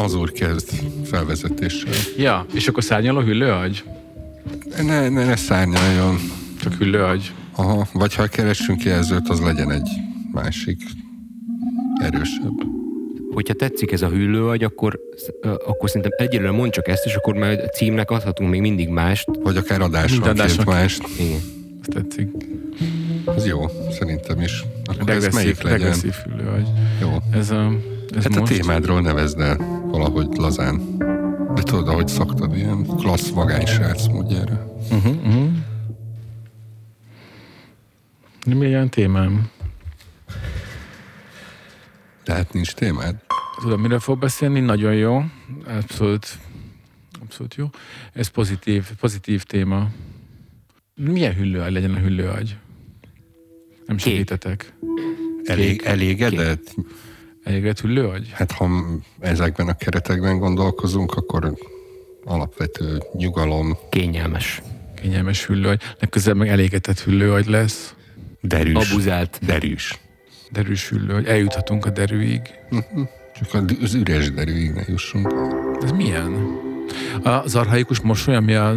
Mazur kezd felvezetéssel. Ja, és akkor szárnyaló hüllőagy? Ne, ne, ne szárnyaljon. Csak hüllőagy. Aha, vagy ha keressünk jelzőt, az legyen egy másik erősebb. Hogyha tetszik ez a hüllőagy, akkor, akkor szerintem egyelőre mond csak ezt, és akkor majd a címnek adhatunk még mindig mást. Vagy akár adásonként mást. Igen. Ezt tetszik. Ez jó, szerintem is. Akkor regresszív, ez melyik legyen? Regresszív hüllőagy. Jó. Ez a, ez hát most... a témádról nevezd el valahogy lazán. De tudod, ahogy szoktad, ilyen klassz vagány srác módjára. Uh-huh, uh-huh. Mi ilyen témám? Tehát nincs témád? Tudom, mire fog beszélni? Nagyon jó. Abszolút, abszolút jó. Ez pozitív, pozitív téma. Milyen hüllőagy legyen a hüllőagy? Nem segítetek. Elég, elégedett? Elégedett hüllőagy? Hát ha ezekben a keretekben gondolkozunk, akkor alapvető nyugalom. Kényelmes. Kényelmes hüllőagy. Legközelebb meg elégedett hüllőagy lesz. Derűs. Abuzált. Derűs. Derűs hüllő, hogy eljuthatunk a derűig. Csak az üres derűig ne jussunk. Ez milyen? Az arhaikus mosoly, ami a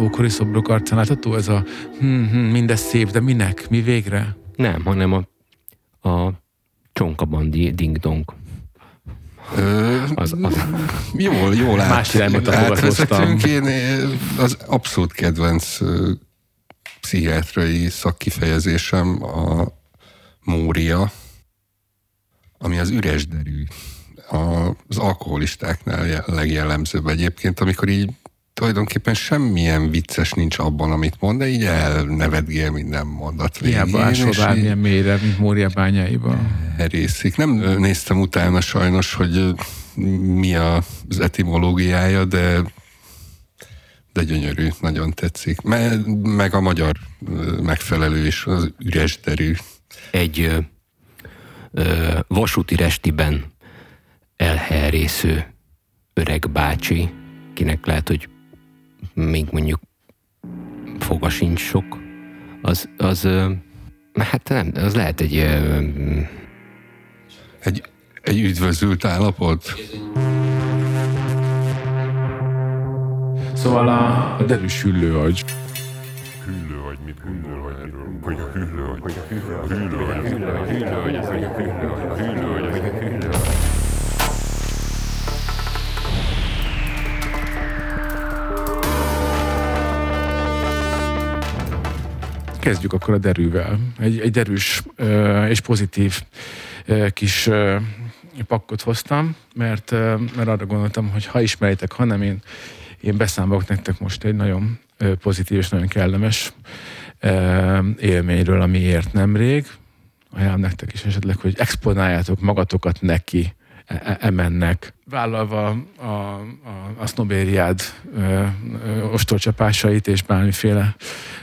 ókori szobrok arcán látható, ez a hm, hm, mindez szép, de minek? Mi végre? Nem, hanem a, a csonkabandi ding-dong. az, az. Jól, jól át, Más irányba átvezetünk. Én az abszolút kedvenc pszichiátrai szakkifejezésem a mória, ami az üres derű. Az alkoholistáknál legjellemzőbb egyébként, amikor így tulajdonképpen semmilyen vicces nincs abban, amit mond, de így elnevedgél minden mondat végén. Hiába ásol bármilyen mélyre, mint Mória bányáiban. Részik. Nem néztem utána sajnos, hogy mi az etimológiája, de de gyönyörű, nagyon tetszik. Me, meg a magyar megfelelő is, az üres derű. Egy ö, ö, vasúti restiben elherésző öreg bácsi, kinek lehet, hogy még mondjuk foga sincs sok, az, az hát nem, az lehet egy... Egy, egy üdvözült állapot? Szóval a, a derűs hüllőagy. Hüllőagy, mit hüllőagy, vagy. A hüllőagy, vagy. A hüllőagy, hüllőagy, hüllőagy, vagy. A hüllőagy, a hüllőagy, Kezdjük akkor a derűvel. Egy, egy derűs és pozitív kis pakkot hoztam, mert, mert arra gondoltam, hogy ha ismeritek, ha nem, én én beszámolok nektek most egy nagyon pozitív és nagyon kellemes élményről, ami ért nemrég. Ajánlom nektek is esetleg, hogy exponáljátok magatokat neki, emennek. Vállalva a, a, a sznobériád ostorcsapásait és bármiféle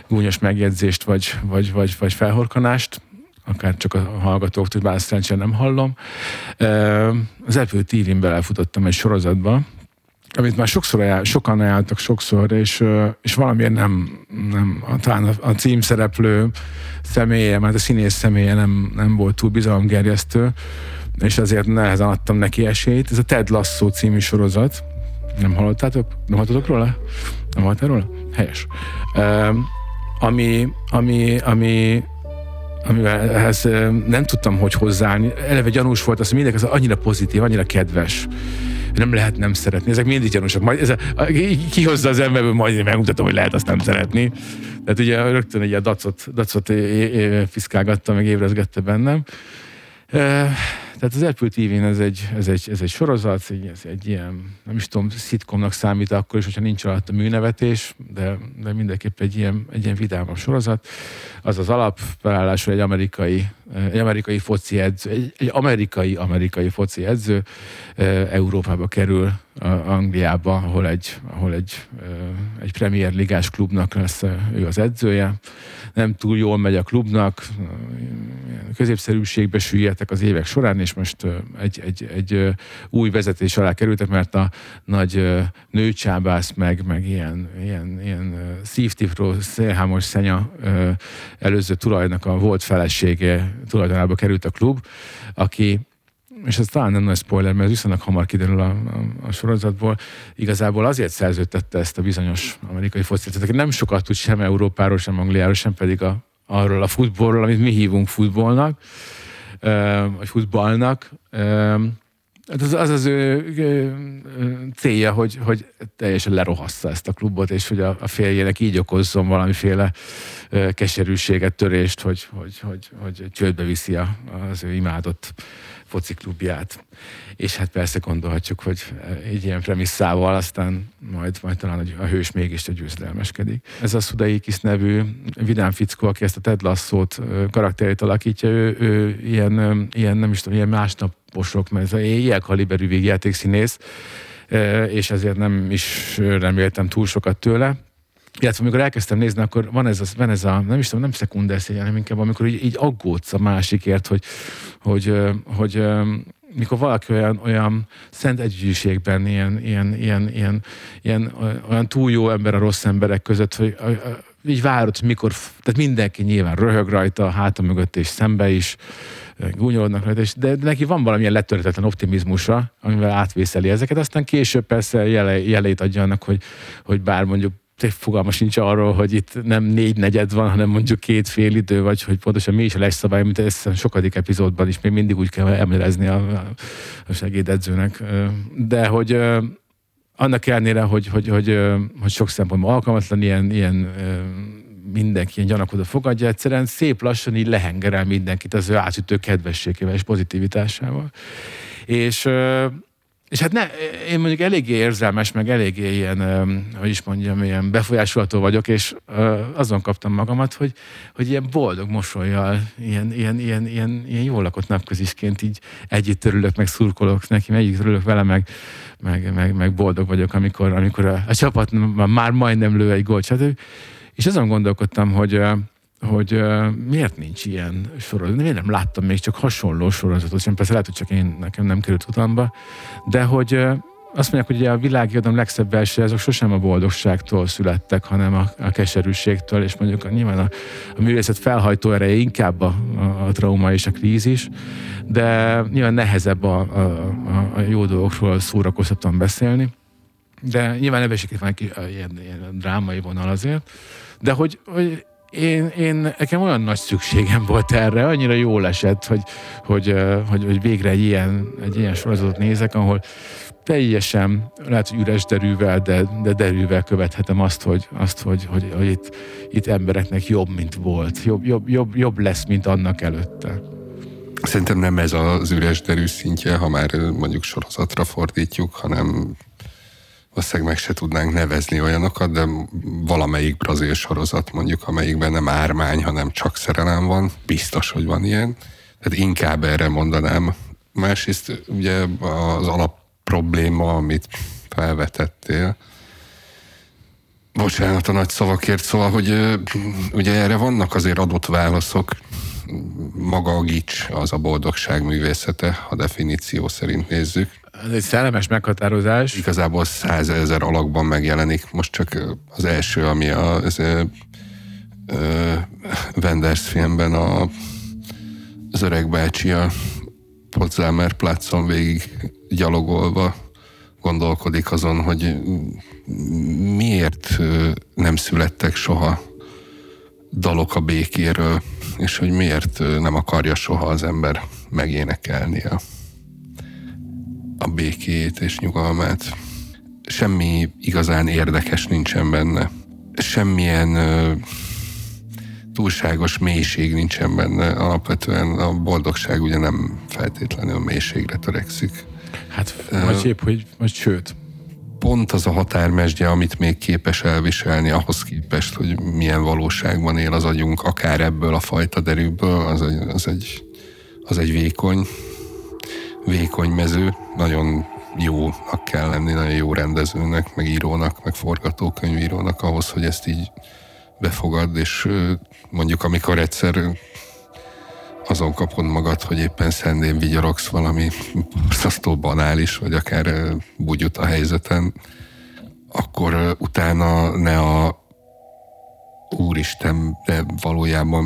gúnyos megjegyzést vagy, vagy, vagy, vagy felhorkanást, akár csak a hallgatóktól, bár szerencsére nem hallom. Az Apple TV-n belefutottam egy sorozatba, amit már sokszor ajánl, sokan ajánltak sokszor, és, és valamiért nem, nem talán a, a címszereplő személye, mert a színész személye nem, nem volt túl bizalomgerjesztő, és azért nehezen adtam neki esélyt. Ez a Ted Lasso című sorozat. Nem hallottátok? Nem hallottatok róla? Nem hallottál róla? Helyes. Uh, ami, ami, ami amivel ehhez nem tudtam, hogy hozzáállni. Eleve gyanús volt az, hogy mindenki az annyira pozitív, annyira kedves nem lehet nem szeretni. Ezek mindig gyanúsak. Majd ez a, kihozza az emberből, majd megmutatom, hogy lehet azt nem szeretni. Tehát ugye rögtön egy dacot, dacot fiszkálgatta, meg ébrezgette bennem. Tehát az Apple TV-n ez egy, ez egy, ez egy sorozat, ez egy ilyen, nem is tudom, szitkomnak számít akkor is, hogyha nincs alatt a műnevetés, de, de mindenképp egy ilyen, egy ilyen vidámabb sorozat. Az az alap felállású egy amerikai, egy amerikai foci edző, egy, egy amerikai, amerikai foci edző Európába kerül, Angliába, ahol egy, ahol egy, egy Premier Ligás klubnak lesz ő az edzője. Nem túl jól megy a klubnak, középszerűségbe süllyedtek az évek során, és most egy, egy, egy új vezetés alá kerültek, mert a nagy nőcsábász, meg, meg ilyen, ilyen, ilyen szívtipró, szélhámos szenya előző tulajnak a volt felesége tulajdonába került a klub, aki és ez talán nem nagy spoiler, mert viszonylag hamar kiderül a, a, a sorozatból, igazából azért szerződtette ezt a bizonyos amerikai focit, aki nem sokat tud sem Európáról, sem Angliáról, sem pedig a, arról a futballról, amit mi hívunk futballnak, vagy futballnak. Hát az az, az ő, célja, hogy, hogy teljesen lerohassza ezt a klubot, és hogy a, a férjének így okozzon valamiféle keserűséget, törést, hogy, hogy, hogy, hogy csődbe viszi az ő imádott fociklubját. És hát persze gondolhatjuk, hogy egy ilyen premisszával aztán majd, majd talán a hős mégis a győzedelmeskedik. Ez a Sudaikis nevű vidám fickó, aki ezt a Ted Lasso-t karakterét alakítja, ő, ő ilyen, ilyen, nem is tudom, ilyen másnaposok, mert ez ilyen kaliberű végjátékszínész, és ezért nem is reméltem túl sokat tőle illetve amikor elkezdtem nézni, akkor van ez a, van ez a nem is tudom, nem szekunder hanem inkább amikor így, így aggódsz a másikért, hogy, hogy, hogy, hogy mikor valaki olyan, olyan szent együgyűségben, ilyen, ilyen, ilyen, ilyen, ilyen, olyan túl jó ember a rossz emberek között, hogy így várod, mikor, tehát mindenki nyilván röhög rajta, a háta mögött és szembe is, gúnyolódnak rajta, és de neki van valamilyen letörhetetlen optimizmusa, amivel átvészeli ezeket, aztán később persze jele, jelét adja annak, hogy, hogy bár mondjuk fogalma sincs arról, hogy itt nem négy negyed van, hanem mondjuk két fél idő, vagy hogy pontosan mi is a szabály, mint ezt sokadik epizódban is még mindig úgy kell emlékezni a, a segédedzőnek. De hogy annak ellenére, hogy, hogy, hogy, hogy sok szempontból alkalmatlan, ilyen, ilyen mindenki ilyen gyanakodó fogadja, egyszerűen szép lassan így lehengerel mindenkit az ő átütő kedvességével és pozitivitásával. És és hát ne, én mondjuk eléggé érzelmes, meg eléggé ilyen, hogy is mondjam, ilyen befolyásolható vagyok, és azon kaptam magamat, hogy, hogy ilyen boldog mosolyjal, ilyen, ilyen, ilyen, ilyen, ilyen jól lakott napközisként így együtt örülök, meg szurkolok neki, meg együtt örülök vele, meg, meg, meg, meg boldog vagyok, amikor, amikor a, a csapat már majdnem lő egy gólt, stb. És azon gondolkodtam, hogy hogy uh, miért nincs ilyen sorozat. Miért nem láttam még csak hasonló sorozatot, sem persze lehet, hogy csak én, nekem nem került utamba, de hogy uh, azt mondják, hogy a világiadom legszebb verseny, azok sosem a boldogságtól születtek, hanem a, a keserűségtől, és mondjuk a, nyilván a, a művészet felhajtó ereje inkább a, a, a trauma és a krízis, de nyilván nehezebb a, a, a, a jó dolgokról szórakoztatóan beszélni, de nyilván ebben van egy ilyen, ilyen drámai vonal azért, de hogy, hogy én, én, nekem olyan nagy szükségem volt erre, annyira jól esett, hogy, hogy, hogy, hogy végre egy ilyen, egy ilyen sorozatot nézek, ahol teljesen, lehet, hogy üres derűvel, de, de derűvel követhetem azt, hogy, azt, hogy, hogy, hogy itt, itt embereknek jobb, mint volt. Jobb, jobb, jobb, jobb lesz, mint annak előtte. Szerintem nem ez az üres derű szintje, ha már mondjuk sorozatra fordítjuk, hanem valószínűleg meg se tudnánk nevezni olyanokat, de valamelyik brazil sorozat mondjuk, amelyikben nem ármány, hanem csak szerelem van, biztos, hogy van ilyen. Tehát inkább erre mondanám. Másrészt ugye az alap probléma, amit felvetettél, bocsánat a nagy szavakért, szóval, hogy ugye erre vannak azért adott válaszok, maga a gics az a boldogság művészete, ha definíció szerint nézzük. Ez egy szellemes meghatározás. Igazából százezer alakban megjelenik. Most csak az első, ami a, az, ö, ö, Wenders filmben a, az öreg bácsi a Potsdamer plácon végig gyalogolva gondolkodik azon, hogy miért nem születtek soha dalok a békéről, és hogy miért nem akarja soha az ember megénekelni a a békét és nyugalmát. Semmi igazán érdekes nincsen benne. Semmilyen túlságos mélység nincsen benne. Alapvetően a boldogság ugye nem feltétlenül mélységre törekszik. Hát, vagy épp, hogy, vagy sőt. Pont az a határmesdje, amit még képes elviselni ahhoz képest, hogy milyen valóságban él az agyunk, akár ebből a fajta derűből, az egy, az egy, az egy vékony, vékony mező, nagyon jónak kell lenni, nagyon jó rendezőnek, meg írónak, meg forgatókönyvírónak ahhoz, hogy ezt így befogad, és mondjuk amikor egyszer azon kapod magad, hogy éppen szendén vigyorogsz valami borzasztó banális, vagy akár bugyut a helyzeten, akkor utána ne a úristen, de valójában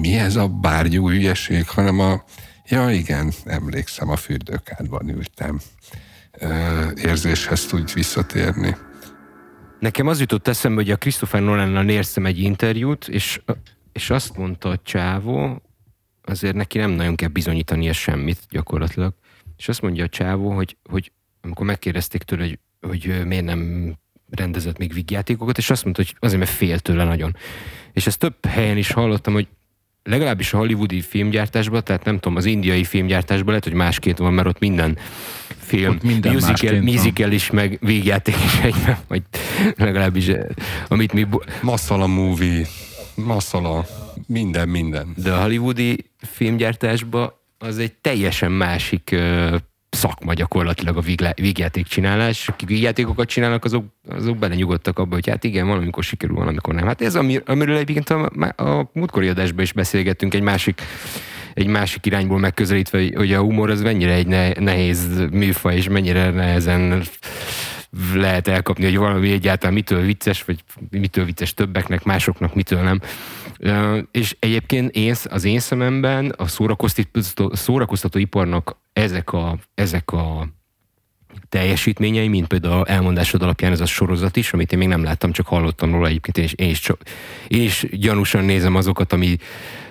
mi ez a bárgyú ügyeség, hanem a Ja, igen, emlékszem, a fürdőkádban ültem. Érzéshez tudj visszatérni. Nekem az jutott eszembe, hogy a Christopher Nolan-nal néztem egy interjút, és, és azt mondta a csávó, azért neki nem nagyon kell bizonyítania semmit gyakorlatilag, és azt mondja a csávó, hogy, hogy amikor megkérdezték tőle, hogy, hogy miért nem rendezett még vígjátékokat, és azt mondta, hogy azért, mert fél tőle nagyon. És ezt több helyen is hallottam, hogy legalábbis a hollywoodi filmgyártásban, tehát nem tudom, az indiai filmgyártásban lehet, hogy másként van, mert ott minden film, ott minden musical, musical is, meg végjáték is egyben, vagy legalábbis amit mi... Masszala movie, masszala, minden, minden. De a hollywoodi filmgyártásban az egy teljesen másik uh, szakma gyakorlatilag a vígjáték csinálás. Akik vígjátékokat csinálnak, azok, azok belenyugodtak abba, hogy hát igen, valamikor sikerül, valamikor nem. Hát ez, amiről egyébként a, a múltkori adásban is beszélgettünk, egy másik egy másik irányból megközelítve, hogy a humor az mennyire egy nehéz műfaj, és mennyire nehezen lehet elkapni, hogy valami egyáltalán mitől vicces, vagy mitől vicces többeknek, másoknak mitől nem. És egyébként én, az én szememben a szórakoztató, iparnak ezek a, ezek a teljesítményei, mint például elmondásod alapján ez a sorozat is, amit én még nem láttam, csak hallottam róla egyébként, én is, én is, én is gyanúsan nézem azokat, ami,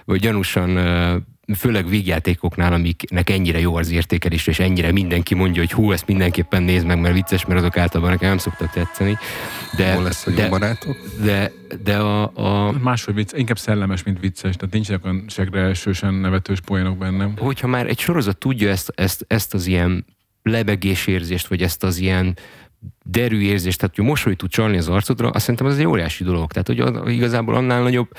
vagy gyanúsan főleg vígjátékoknál, amiknek ennyire jó az értékelés, és ennyire mindenki mondja, hogy hú, ezt mindenképpen nézd meg, mert vicces, mert azok általában nekem nem szoktak tetszeni. De, Hol lesz a de, barátok? De, de a, a... Máshogy vicc, inkább szellemes, mint vicces, tehát nincsenek olyan segre elsősen nevetős poénok bennem. Hogyha már egy sorozat tudja ezt, ezt, ezt az ilyen lebegésérzést, vagy ezt az ilyen derű érzést, tehát hogy mosoly tud csalni az arcodra, azt szerintem az egy óriási dolog. Tehát, hogy igazából annál nagyobb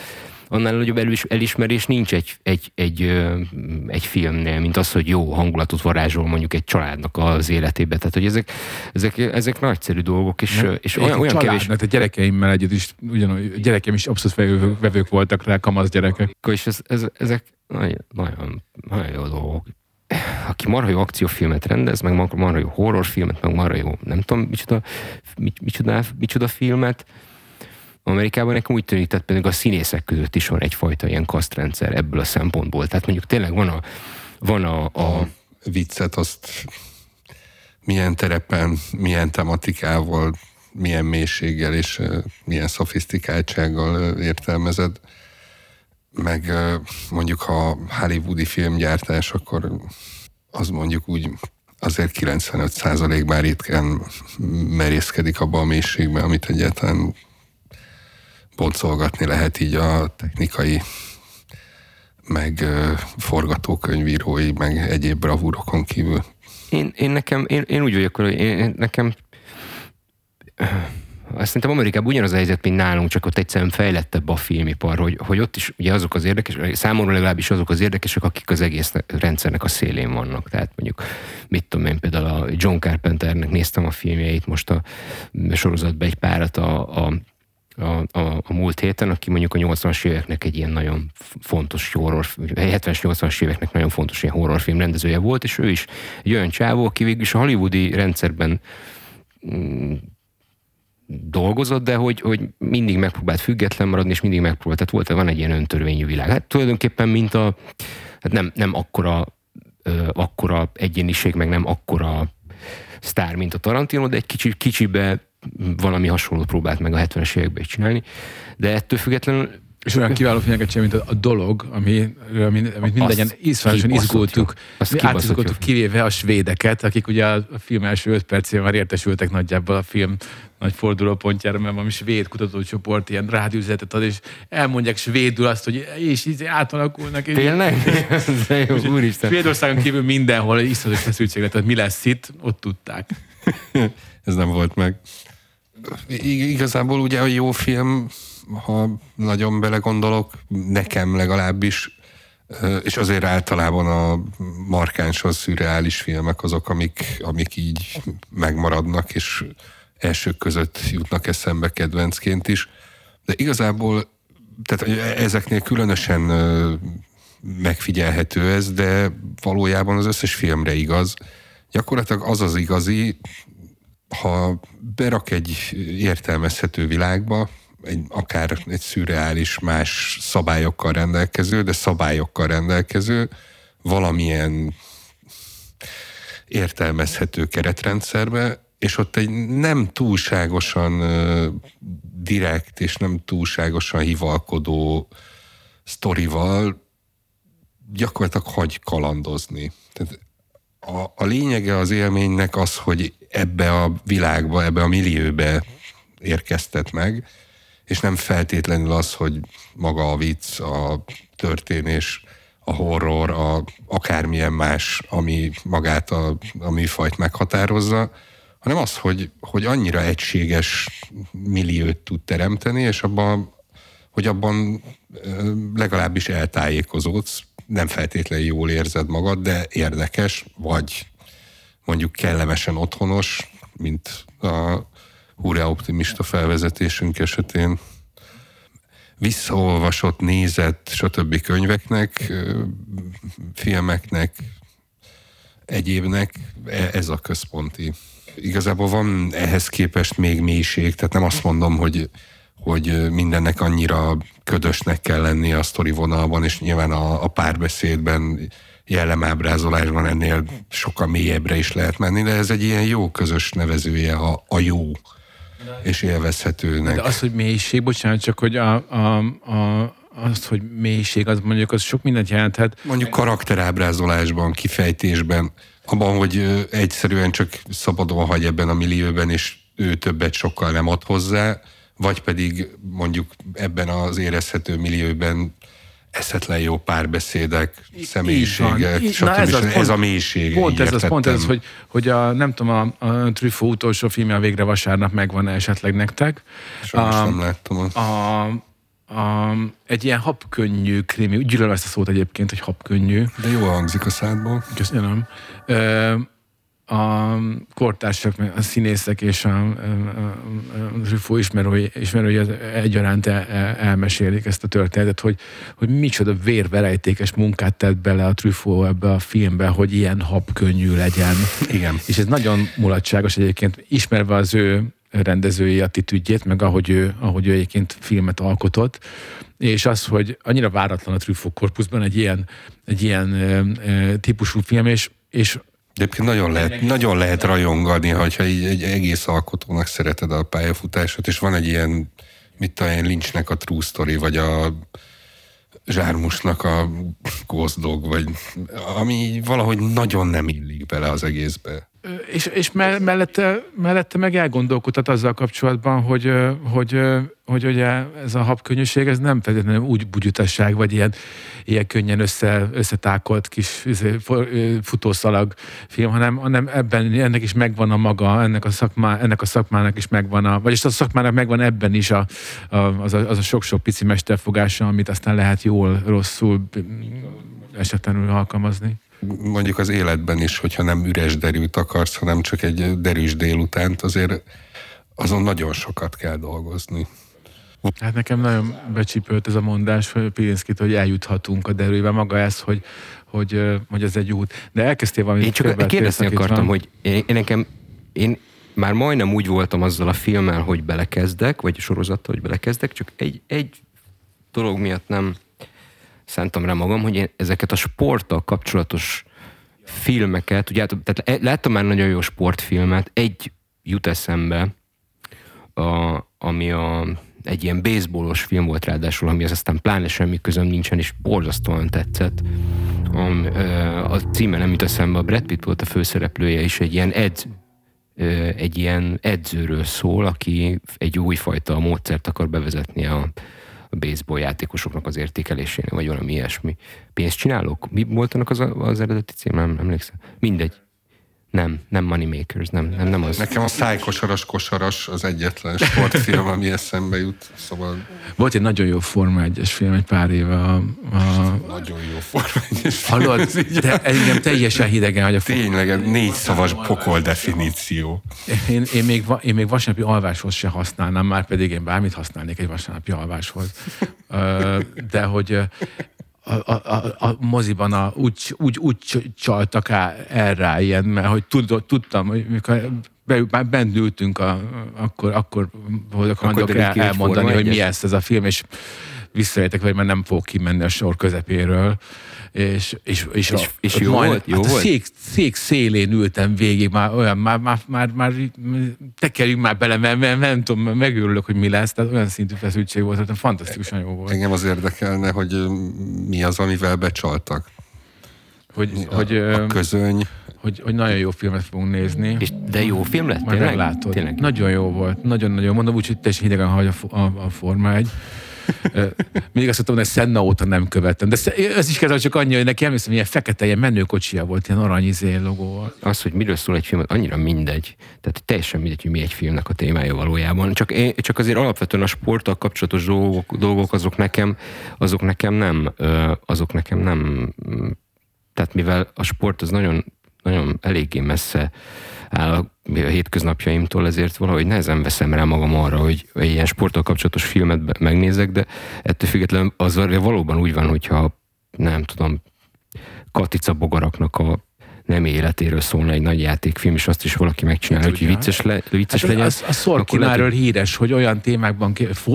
annál nagyobb elismerés nincs egy, egy, egy, egy filmnél, mint az, hogy jó hangulatot varázsol mondjuk egy családnak az életébe. Tehát, hogy ezek, ezek, ezek nagyszerű dolgok, és, ne, és olyan, olyan kevés... A gyerekeimmel együtt is, ugyanúgy, gyerekeim is abszolút vevők voltak rá, kamasz gyerekek. És ez, ez, ezek nagyon, nagyon, nagyon jó dolgok aki marha jó akciófilmet rendez, meg marha jó horrorfilmet, meg marha jó, nem tudom, micsoda, micsoda, micsoda filmet, Amerikában nekem úgy tűnik, tehát például a színészek között is van egyfajta ilyen kasztrendszer ebből a szempontból. Tehát mondjuk tényleg van a, van a, a... a viccet, azt milyen terepen, milyen tematikával, milyen mélységgel és milyen szofisztikáltsággal értelmezed. Meg mondjuk ha hollywoodi filmgyártás, akkor az mondjuk úgy azért 95 bár ritkán merészkedik abba a mélységbe, amit egyáltalán boncolgatni lehet így a technikai meg forgatókönyvírói, meg egyéb bravúrokon kívül. Én, én nekem, én, én úgy vagyok, hogy én, nekem azt szerintem Amerikában ugyanaz a helyzet, mint nálunk, csak ott egyszerűen fejlettebb a filmipar, hogy, hogy ott is ugye azok az érdekes, számomra legalábbis azok az érdekesek, akik az egész rendszernek a szélén vannak. Tehát mondjuk, mit tudom én, például a John Carpenternek néztem a filmjeit, most a sorozatban egy párat a, a a, a, a múlt héten, aki mondjuk a 80-as éveknek egy ilyen nagyon fontos horror, 70-es, 80-as éveknek nagyon fontos ilyen horrorfilm rendezője volt, és ő is egy olyan csávó, aki végül is a hollywoodi rendszerben mm, dolgozott, de hogy, hogy mindig megpróbált független maradni, és mindig megpróbált, tehát volt, van egy ilyen öntörvényű világ. Hát tulajdonképpen, mint a, hát nem, nem akkora, ö, akkora egyéniség, meg nem akkora sztár, mint a Tarantino, de egy kicsi, kicsibe valami hasonlót próbált meg a 70-es években csinálni, de ettől függetlenül és olyan kiváló filmeket csinál, mint a, a dolog, ami, ami, amit mindegyen iszonyatosan izgultuk. Átizgultuk kivéve a svédeket, akik ugye a film első öt percében már értesültek nagyjából a film nagy fordulópontjára, mert valami svéd kutatócsoport ilyen rádiózetet ad, és elmondják svédül azt, hogy és így átalakulnak. És Tényleg? jó, úristen. Svédországon kívül mindenhol iszonyatos feszültség lett, hogy mi lesz itt, ott tudták. Ez nem volt meg. Igazából ugye a jó film, ha nagyon belegondolok, nekem legalábbis, és azért általában a markáns, az szürreális filmek azok, amik, amik így megmaradnak, és elsők között jutnak eszembe kedvencként is. De igazából tehát ezeknél különösen megfigyelhető ez, de valójában az összes filmre igaz. Gyakorlatilag az az igazi, ha berak egy értelmezhető világba, egy, akár egy szürreális, más szabályokkal rendelkező, de szabályokkal rendelkező valamilyen értelmezhető keretrendszerbe, és ott egy nem túlságosan direkt és nem túlságosan hivalkodó sztorival gyakorlatilag hagy kalandozni. Tehát a, a lényege az élménynek az, hogy ebbe a világba, ebbe a millióbe érkeztet meg, és nem feltétlenül az, hogy maga a vicc, a történés, a horror, a, akármilyen más, ami magát a, a műfajt meghatározza, hanem az, hogy, hogy annyira egységes milliót tud teremteni, és abban, hogy abban legalábbis eltájékozódsz, nem feltétlenül jól érzed magad, de érdekes, vagy mondjuk kellemesen otthonos, mint a hurrá optimista felvezetésünk esetén visszaolvasott, nézett, stb. könyveknek, filmeknek, egyébnek e, ez a központi. Igazából van ehhez képest még mélység, tehát nem azt mondom, hogy, hogy mindennek annyira ködösnek kell lenni a sztori vonalban, és nyilván a, a párbeszédben, jellemábrázolásban ennél sokkal mélyebbre is lehet menni, de ez egy ilyen jó közös nevezője a, a jó és élvezhetőnek. De az, hogy mélység, bocsánat, csak hogy a, a, a, az, hogy mélység, az mondjuk az sok mindent jelenthet. Mondjuk karakterábrázolásban, kifejtésben, abban, hogy egyszerűen csak szabadon hagy ebben a millióben, és ő többet sokkal nem ad hozzá, vagy pedig mondjuk ebben az érezhető millióben eszetlen jó párbeszédek, személyiségek, stb. Na ez, az, ez a mélység. Pont ez az, pont ez hogy, hogy a, nem tudom, a, a Truffaut utolsó filmje a végre vasárnap megvan -e esetleg nektek. Sajnos a, nem láttam azt. A, a, egy ilyen habkönnyű krimi, gyűlölöm ezt a szót egyébként, hogy habkönnyű. De jól hangzik a szádból. Köszönöm a kortársak, a színészek és a, a, a, Truffaut ismerői, ismerői egyaránt el, el, elmesélik ezt a történetet, hogy, hogy micsoda vérverejtékes munkát tett bele a Truffaut ebbe a filmbe, hogy ilyen habkönnyű legyen. Igen. És ez nagyon mulatságos egyébként, ismerve az ő rendezői attitűdjét, meg ahogy ő, ahogy ő egyébként filmet alkotott, és az, hogy annyira váratlan a Truffaut korpuszban egy ilyen, egy ilyen e, típusú film, és, és egyébként nagyon lehet, nagyon lehet rajongani, hogyha egy, egy egész alkotónak szereted a pályafutásot, és van egy ilyen, mit tudom Lynchnek a True Story, vagy a Zsármusnak a Ghost Dog, vagy ami valahogy nagyon nem illik bele az egészbe. És, és mellette, mellette meg elgondolkodhat azzal kapcsolatban, hogy, hogy, hogy ugye ez a habkönnyűség, ez nem feltétlenül úgy bugyutasság, vagy ilyen, ilyen könnyen össze, összetákolt kis izé, futószalag film, hanem, hanem ebben ennek is megvan a maga, ennek a, szakmá, ennek a szakmának is megvan a, vagyis a szakmának megvan ebben is a, a, az, a, az a sok-sok pici mesterfogása, amit aztán lehet jól, rosszul esetlenül alkalmazni mondjuk az életben is, hogyha nem üres derült akarsz, hanem csak egy derűs délutánt, azért azon nagyon sokat kell dolgozni. Hát nekem nagyon becsípőlt ez a mondás Pirinszkit, hogy eljuthatunk a derűbe. Maga ez, hogy, hogy, hogy ez egy út. De elkezdtél valami... Én csak kérdezni akartam, hogy én, én nekem, én már majdnem úgy voltam azzal a filmmel, hogy belekezdek, vagy sorozattal, hogy belekezdek, csak egy, egy dolog miatt nem szántam rá magam, hogy én ezeket a sporttal kapcsolatos filmeket, ugye tehát láttam már nagyon jó sportfilmet, egy jut eszembe, a, ami a, egy ilyen baseballos film volt ráadásul, ami az aztán pláne semmi közöm nincsen, és borzasztóan tetszett. A, a címe nem jut eszembe, a Brad Pitt volt a főszereplője, és egy ilyen edz, egy ilyen edzőről szól, aki egy újfajta módszert akar bevezetni a, a baseball játékosoknak az értékelésénél, vagy valami ilyesmi. Pénzt csinálok? Mi volt annak az, az eredeti cím? Nem emlékszem. Mindegy. Nem, nem Moneymakers, nem, nem, nem az. Nekem a szájkosaras kosaras az egyetlen sportfilm, ami eszembe jut, szóval... Volt egy nagyon jó Forma 1 film egy pár éve. A, a... Nagyon jó Forma 1 Hallod? De engem teljesen hidegen hogy a Tényleg, négy szavas pokol definíció. Én, én, még, én még vasárnapi alváshoz se használnám, már pedig én bármit használnék egy vasárnapi alváshoz. De hogy a, a, a, moziban a, úgy, úgy, úgy csaltak el rá ilyen, mert hogy tud, tudtam, hogy mikor be, már bent ültünk, a, akkor, akkor voltak hajlandók el, elmondani, hogy mi ez ez a film, és visszajöttek, vagy már nem fogok kimenni a sor közepéről és, és, és, és, a, és jó, majd, volt, jó hát volt? A szék, szék, szélén ültem végig, már olyan, már, már, már, már tekerjünk már bele, mert, mert nem tudom, megőrülök, hogy mi lesz, tehát olyan szintű feszültség volt, tehát fantasztikusan jó volt. Engem az érdekelne, hogy mi az, amivel becsaltak. Hogy, a, hogy, a közöny. Hogy, hogy nagyon jó filmet fogunk nézni. És de jó film lett? Majd tényleg? meglátod. Tényleg. Nagyon jó volt. Nagyon-nagyon. Mondom úgy, hogy teljesen hidegen hagy a, a, a Forma 1. Még azt mondtam, hogy Szenna óta nem követtem. De ez is kezdve csak annyi, hogy neki emlékszem, ilyen fekete, ilyen menőkocsia volt, ilyen arany izé logóval. Az, hogy miről szól egy film, az annyira mindegy. Tehát teljesen mindegy, hogy mi egy filmnek a témája valójában. Csak, én, csak azért alapvetően a sporttal kapcsolatos dolgok, dolgok azok nekem, azok nekem nem, azok nekem nem tehát mivel a sport az nagyon, nagyon eléggé messze áll a hétköznapjaimtól, ezért valahogy nehezen veszem rá magam arra, hogy ilyen sporttal kapcsolatos filmet megnézek, de ettől függetlenül az valóban úgy van, hogyha nem tudom, Katica bogaraknak a nem életéről szólna egy nagy játékfilm, és azt is valaki megcsinálja, hogy vicces, le, vicces Hát legyen. az, a Szorkináról híres, hogy olyan témákban,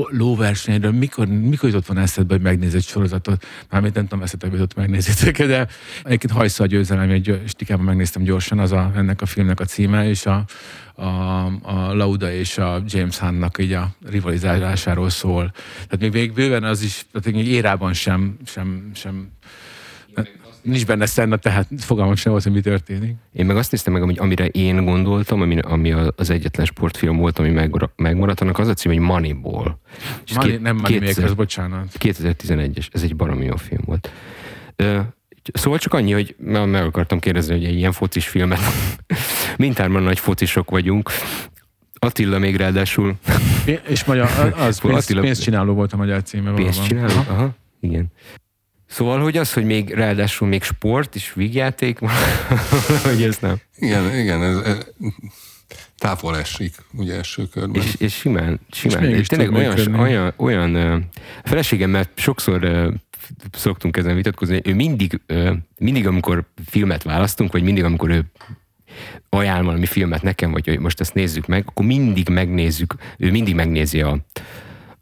lóversenyről, mikor, mikor jutott van eszedbe, hogy megnéz egy sorozatot? Mármint nem tudom, eszetekbe jutott megnézitek, de egyébként Hajsza a győzelem, egy stikában megnéztem gyorsan, az a, ennek a filmnek a címe, és a, a, a Lauda és a James Hunnnak így a rivalizálásáról szól. Tehát még, még bőven az is, tehát még érában sem, sem, sem nincs benne Senna, tehát fogalmam sem volt, hogy mi történik. Én meg azt néztem meg, hogy amire én gondoltam, ami, ami az egyetlen sportfilm volt, ami meg, megmaradt, annak az a cím, hogy Moneyball. És Money, két- nem Money kétszer- Makers, bocsánat. 2011-es, ez egy baromi jó film volt. Ö, Szóval csak annyi, hogy meg akartam kérdezni, hogy egy ilyen focis filmet, mindhárman nagy focisok vagyunk, Attila még ráadásul És magyar, az pénz, Attila- pénzcsináló volt a magyar címe. Aha. Aha, igen. Szóval, hogy az, hogy még ráadásul még sport és vígjáték, hogy ez nem. Igen, igen, ez, ez távol esik, ugye első körben. És, és simán, simán. És mégis tényleg olyan, olyan, olyan a feleségemmel sokszor szoktunk ezen vitatkozni, ő mindig, mindig, amikor filmet választunk, vagy mindig, amikor ő ajánl valami filmet nekem, vagy hogy most ezt nézzük meg, akkor mindig megnézzük, ő mindig megnézi a,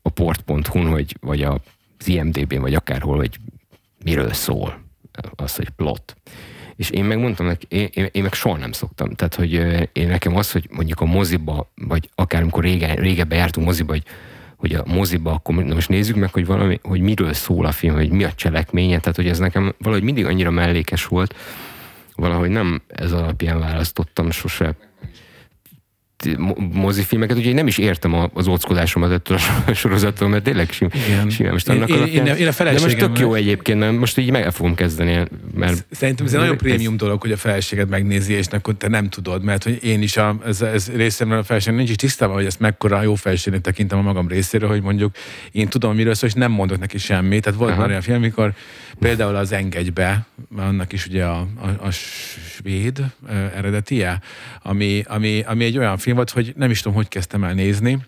a port.hu-n, hogy, vagy a, az IMDB-n, vagy akárhol, hogy miről szól az, hogy plot. És én megmondtam neki, én, én, én meg soha nem szoktam. Tehát, hogy én nekem az, hogy mondjuk a moziba, vagy akár amikor régen, régebben jártunk moziba, hogy, hogy a moziba, akkor most nézzük meg, hogy, valami, hogy miről szól a film, hogy mi a cselekménye, tehát hogy ez nekem valahogy mindig annyira mellékes volt, valahogy nem ez alapján választottam sose mozifilmeket, úgyhogy nem is értem az óckodásomat ettől a sorozattól, mert tényleg sim, Igen. simán. Most annak én- alapján, én én a de most tök jó egyébként, nem? most így meg fogom kezdeni, mert Szerintem ez egy nagyon prémium dolog, hogy a feleséged megnézi, és akkor te nem tudod, mert hogy én is a, ez, ez részemről a feleség nincs is tisztában, hogy ezt mekkora jó feleségnek tekintem a magam részéről, hogy mondjuk én tudom, miről szól, és nem mondok neki semmit. Tehát volt Aha. már olyan film, amikor például az Engedj be, mert annak is ugye a, a, a svéd eredetie, ami, ami, ami egy olyan film volt, hogy nem is tudom, hogy kezdtem el nézni,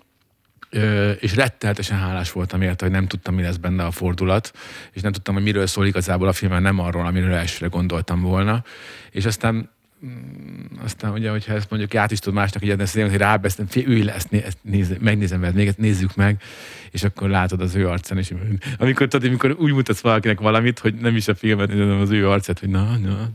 és rettenetesen hálás voltam érte, hogy nem tudtam, mi lesz benne a fordulat, és nem tudtam, hogy miről szól igazából a film, mert nem arról, amiről elsőre gondoltam volna. És aztán mm, aztán ugye, hogyha ezt mondjuk át is tud másnak így adni, hogy rábesztem, fél, ülj le, ezt, ezt néz, megnézem veled, még ezt nézzük meg, és akkor látod az ő arcán, és amikor, tudod, amikor úgy mutatsz valakinek valamit, hogy nem is a filmet, hanem az ő arcát, hogy na, na,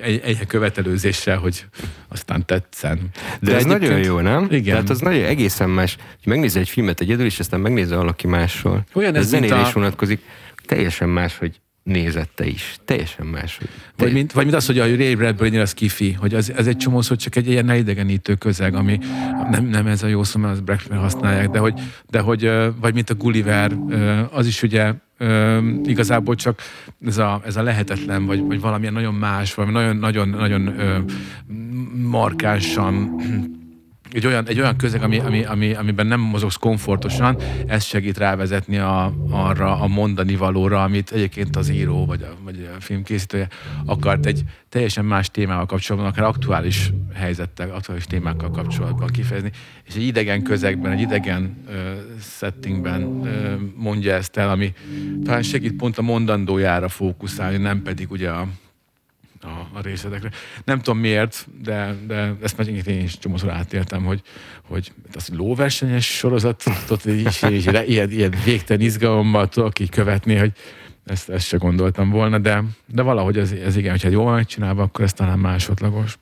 egy, egy követelőzéssel, hogy aztán tetszen. De, ez nagyon jó, nem? Igen. Tehát az nagyon egészen más, hogy megnézel egy filmet egyedül, és aztán megnézel valaki mással. Olyan De ez, ez zenére a- is vonatkozik. Teljesen más, hogy nézette is. Teljesen más. Vagy mint, vagy mint az, hogy a Ray Bradbury az kifi, hogy az, ez egy csomószor csak egy ilyen idegenítő közeg, ami nem, nem ez a jó szó, mert az Blackman használják, de hogy, de hogy vagy mint a Gulliver, az is ugye igazából csak ez a, ez a lehetetlen, vagy, vagy valamilyen nagyon más, valami nagyon, nagyon, nagyon ö, markánsan egy olyan, egy olyan közeg, ami, ami, ami, amiben nem mozogsz komfortosan, ez segít rávezetni a, arra a mondani valóra, amit egyébként az író vagy a, vagy a filmkészítője akart egy teljesen más témával kapcsolatban, akár aktuális helyzettel, aktuális témákkal kapcsolatban kifejezni, és egy idegen közegben, egy idegen ö, settingben ö, mondja ezt el, ami talán segít pont a mondandójára fókuszálni, nem pedig ugye a a, a részletekre. Nem tudom miért, de, de ezt már én is csomószor átéltem, hogy, hogy az lóversenyes sorozatot így, így, ilyen, ilyen végtelen izgalommal tudok így követni, hogy ezt, ezt se gondoltam volna, de, de valahogy ez, ez igen, hogyha jól megcsinálva, akkor ez talán másodlagos.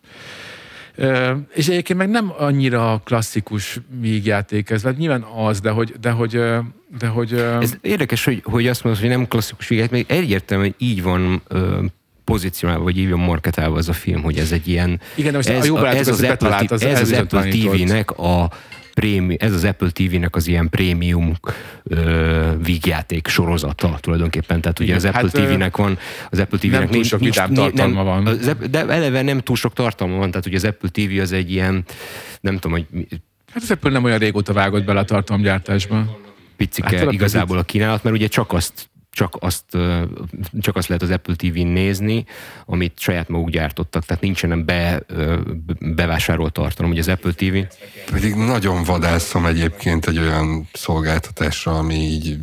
És egyébként meg nem annyira klasszikus vígjáték ez, mert nyilván az, de hogy, de hogy, de hogy Ez érdekes, hogy, hogy azt mondod, hogy nem klasszikus vígjáték, még egyértelmű, hogy így van pozícionálva, vagy így van marketálva az a film, hogy ez egy ilyen... Igen, de most ez, a, a, ez, az Apple, az, ez az Apple TV-nek a prémi, ez az Apple TV-nek az ilyen prémium vígjáték sorozata tulajdonképpen. Tehát ugye Igen, az Apple hát, TV-nek van, az Apple TV-nek nem túl sok nincs, tartalma van. Az, de eleve nem túl sok tartalma van, tehát ugye az Apple TV az egy ilyen, nem tudom, hogy... Hát az Apple nem olyan régóta vágott bele a tartalomgyártásba. Picike hát, igazából a kínálat, mert ugye csak azt csak azt, csak azt lehet az Apple TV-n nézni, amit saját maguk gyártottak, tehát nincsen be, bevásárolt tartalom, ugye az Apple TV. Pedig nagyon vadászom egyébként egy olyan szolgáltatásra, ami így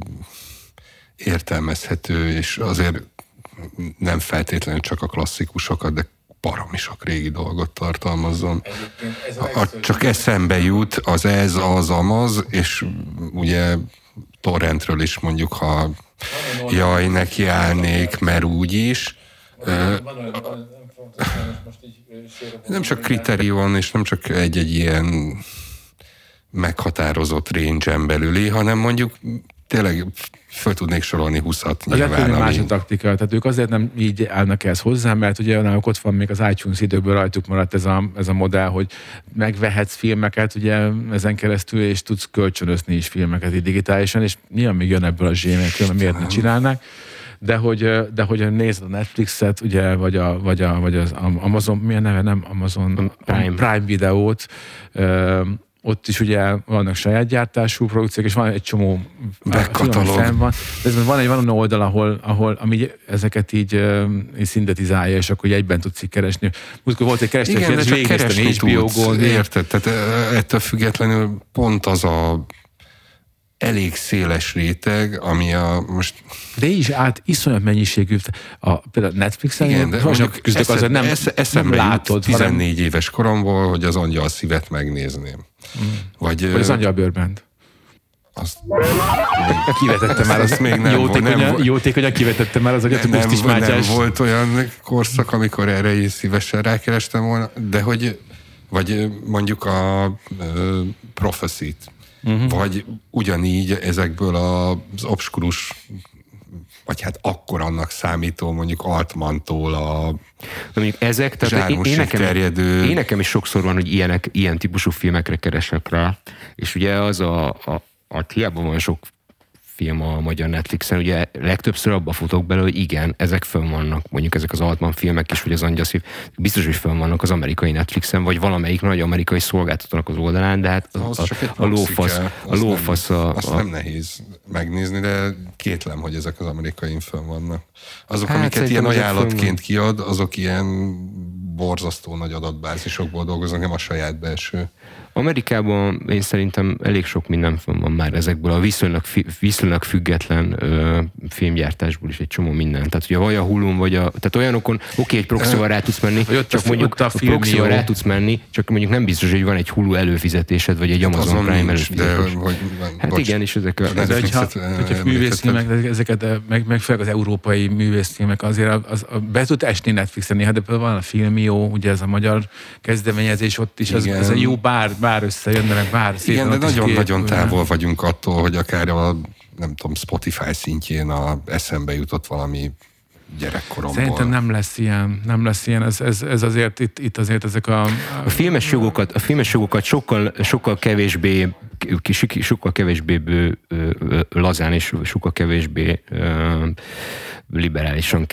értelmezhető, és azért nem feltétlenül csak a klasszikusokat, de baromi sok régi dolgot tartalmazzon. A, a, csak eszembe jut az ez, az, amaz, és ugye torrentről is mondjuk, ha jaj, neki állnék, mert úgy is. Nem csak kritérium, és nem csak egy-egy ilyen meghatározott range belüli, hanem mondjuk tényleg föl tudnék sorolni 20-at Az nyilván. Az más a taktika, tehát ők azért nem így állnak ehhez hozzá, mert ugye náluk ott van még az iTunes időből rajtuk maradt ez a, ez a modell, hogy megvehetsz filmeket ugye ezen keresztül, és tudsz kölcsönözni is filmeket így digitálisan, és nyilván még jön ebből a zsémek, mert miért ne csinálnák. De hogy, de hogy nézd a Netflixet, ugye, vagy, a, vagy, a, vagy az Amazon, milyen neve, nem Amazon Prime, Prime videót, ott is ugye vannak saját gyártású produkciók, és van egy csomó film, van. De ez van egy van oldal, ahol, ahol ami ezeket így, így szintetizálja, és akkor egyben tudsz így keresni. Múltkor volt egy de csak keresni tudsz, érted? Tehát ettől függetlenül pont az a elég széles réteg, ami a most... De is át iszonyat mennyiségű, a, például Netflixen Igen, de most küzdök azért nem, eszembe nem látod. 14 hanem... éves koromból, hogy az angyal szívet megnézném. Mm. Vagy, Vagy az angyal bőrbent. Azt kivetette már, az még nem jótékonyan, nem, jótékonyan kivetette már az agyat, nem, nem, nem volt olyan korszak, amikor erre is szívesen rákerestem volna, de hogy, vagy mondjuk a uh, Prophecy-t, uh-huh. vagy ugyanígy ezekből az obskurus vagy hát akkor annak számító mondjuk Altmantól a Na mondjuk ezek, tehát én, én, nekem, terjedő... én nekem is sokszor van, hogy ilyenek, ilyen típusú filmekre keresek rá, és ugye az a, a, a hiába van sok film a magyar Netflixen, ugye legtöbbször abba futok bele, hogy igen, ezek fönn vannak, mondjuk ezek az Altman filmek is, vagy az Angyaszív, biztos, hogy fönn vannak az amerikai Netflixen, vagy valamelyik nagy amerikai szolgáltatónak az oldalán, de hát a, a, a lófasz, a lófasz nem, a, Azt nem nehéz megnézni, de kétlem, hogy ezek az amerikai fönn vannak. Azok, hát amiket ilyen ajánlatként kiad, azok ilyen borzasztó nagy adatbázisokból dolgoznak, nem a saját belső Amerikában én szerintem elég sok minden van már ezekből a viszonylag, viszonylag független ö, filmgyártásból is egy csomó minden. Tehát ugye vagy a Hulun, vagy a, tehát olyanokon, oké, egy proxyval rá tudsz menni, ott csak mondjuk a, a proxyval rá tudsz menni, csak mondjuk nem biztos, hogy van egy Hulu előfizetésed, vagy egy hát Amazon Azon Prime előfizetés. De, hogy, hát bocs, igen, és ezek a... De hogyha, hogyha művészfilmek, ezeket, meg, meg főleg az európai művészfilmek azért az, az, az, be tud esni Netflixen néha, de van a Filmió, ugye ez a magyar kezdeményezés, ott is az, az egy jó bár, bár összejönnek, bár Igen, de nagyon-nagyon távol vagyunk attól, hogy akár a nem tudom, Spotify szintjén a eszembe jutott valami gyerekkoromból. Szerintem nem lesz ilyen, nem lesz ilyen, ez, ez, ez azért itt, itt azért ezek a... A filmes jogokat, a filmes jogokat sokkal, sokkal kevésbé sokkal kevésbé lazán és sokkal kevésbé liberálisan